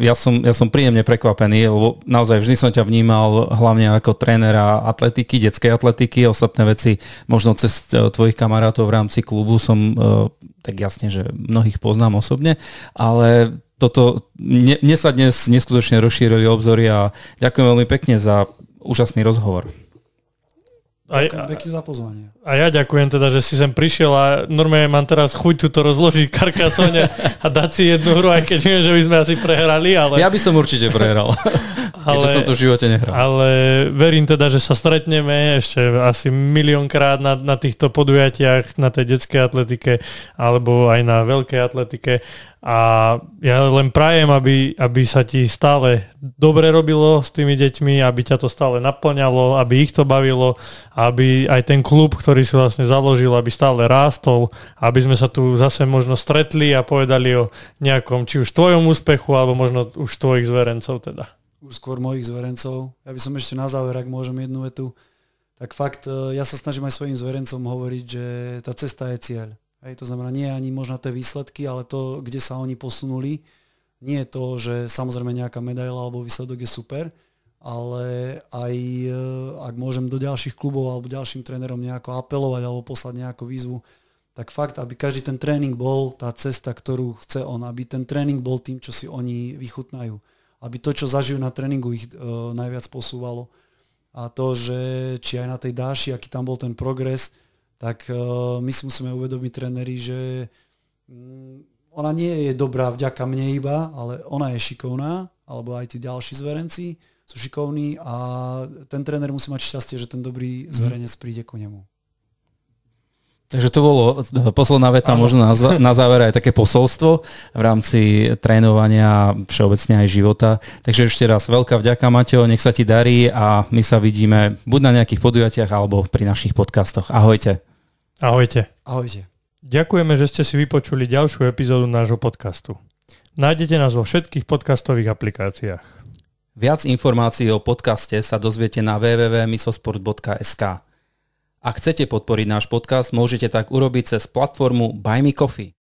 ja som, ja som príjemne prekvapený, lebo naozaj vždy som ťa vnímal hlavne ako trénera atletiky, detskej atletiky, ostatné veci možno cez e, tvojich kamarátov v rámci klubu som e, tak jasne, že mnohých poznám osobne, ale toto, mne, mne sa dnes neskutočne rozšírili obzory a ďakujem veľmi pekne za úžasný rozhovor. A, Ďakujem za pozvanie. A ja ďakujem teda, že si sem prišiel a normálne mám teraz chuť to rozložiť karkasone a dať si jednu hru, aj keď viem, že by sme asi prehrali, ale... Ja by som určite prehral. Ale, som to v živote nehral. Ale verím teda, že sa stretneme ešte asi miliónkrát na, na týchto podujatiach, na tej detskej atletike alebo aj na veľkej atletike a ja len prajem, aby, aby sa ti stále dobre robilo s tými deťmi, aby ťa to stále naplňalo, aby ich to bavilo, aby aj ten klub, ktorý si vlastne založil, aby stále rástol, aby sme sa tu zase možno stretli a povedali o nejakom, či už tvojom úspechu, alebo možno už tvojich zverencov teda. Už skôr mojich zverencov. Ja by som ešte na záver, ak môžem jednu vetu, tak fakt, e, ja sa snažím aj svojim zverencom hovoriť, že tá cesta je cieľ Hej, to znamená, nie ani možno tie výsledky, ale to, kde sa oni posunuli. Nie je to, že samozrejme nejaká medaila alebo výsledok je super, ale aj e, ak môžem do ďalších klubov alebo ďalším trénerom nejako apelovať alebo poslať nejakú výzvu, tak fakt, aby každý ten tréning bol tá cesta, ktorú chce on, aby ten tréning bol tým, čo si oni vychutnajú. Aby to, čo zažijú na tréningu, ich uh, najviac posúvalo. A to, že či aj na tej dáši, aký tam bol ten progres, tak uh, my si musíme uvedomiť tréneri, že um, ona nie je dobrá vďaka mne iba, ale ona je šikovná, alebo aj tí ďalší zverenci sú šikovní a ten tréner musí mať šťastie, že ten dobrý mhm. zverenec príde ku nemu. Takže to bolo posledná veta, ano. možno na, na záver aj také posolstvo v rámci trénovania všeobecne aj života. Takže ešte raz veľká vďaka Mateo, nech sa ti darí a my sa vidíme buď na nejakých podujatiach alebo pri našich podcastoch. Ahojte. Ahojte. Ahojte. Ďakujeme, že ste si vypočuli ďalšiu epizódu nášho podcastu. Nájdete nás vo všetkých podcastových aplikáciách. Viac informácií o podcaste sa dozviete na www.misosport.sk. Ak chcete podporiť náš podcast, môžete tak urobiť cez platformu Buy Me Coffee.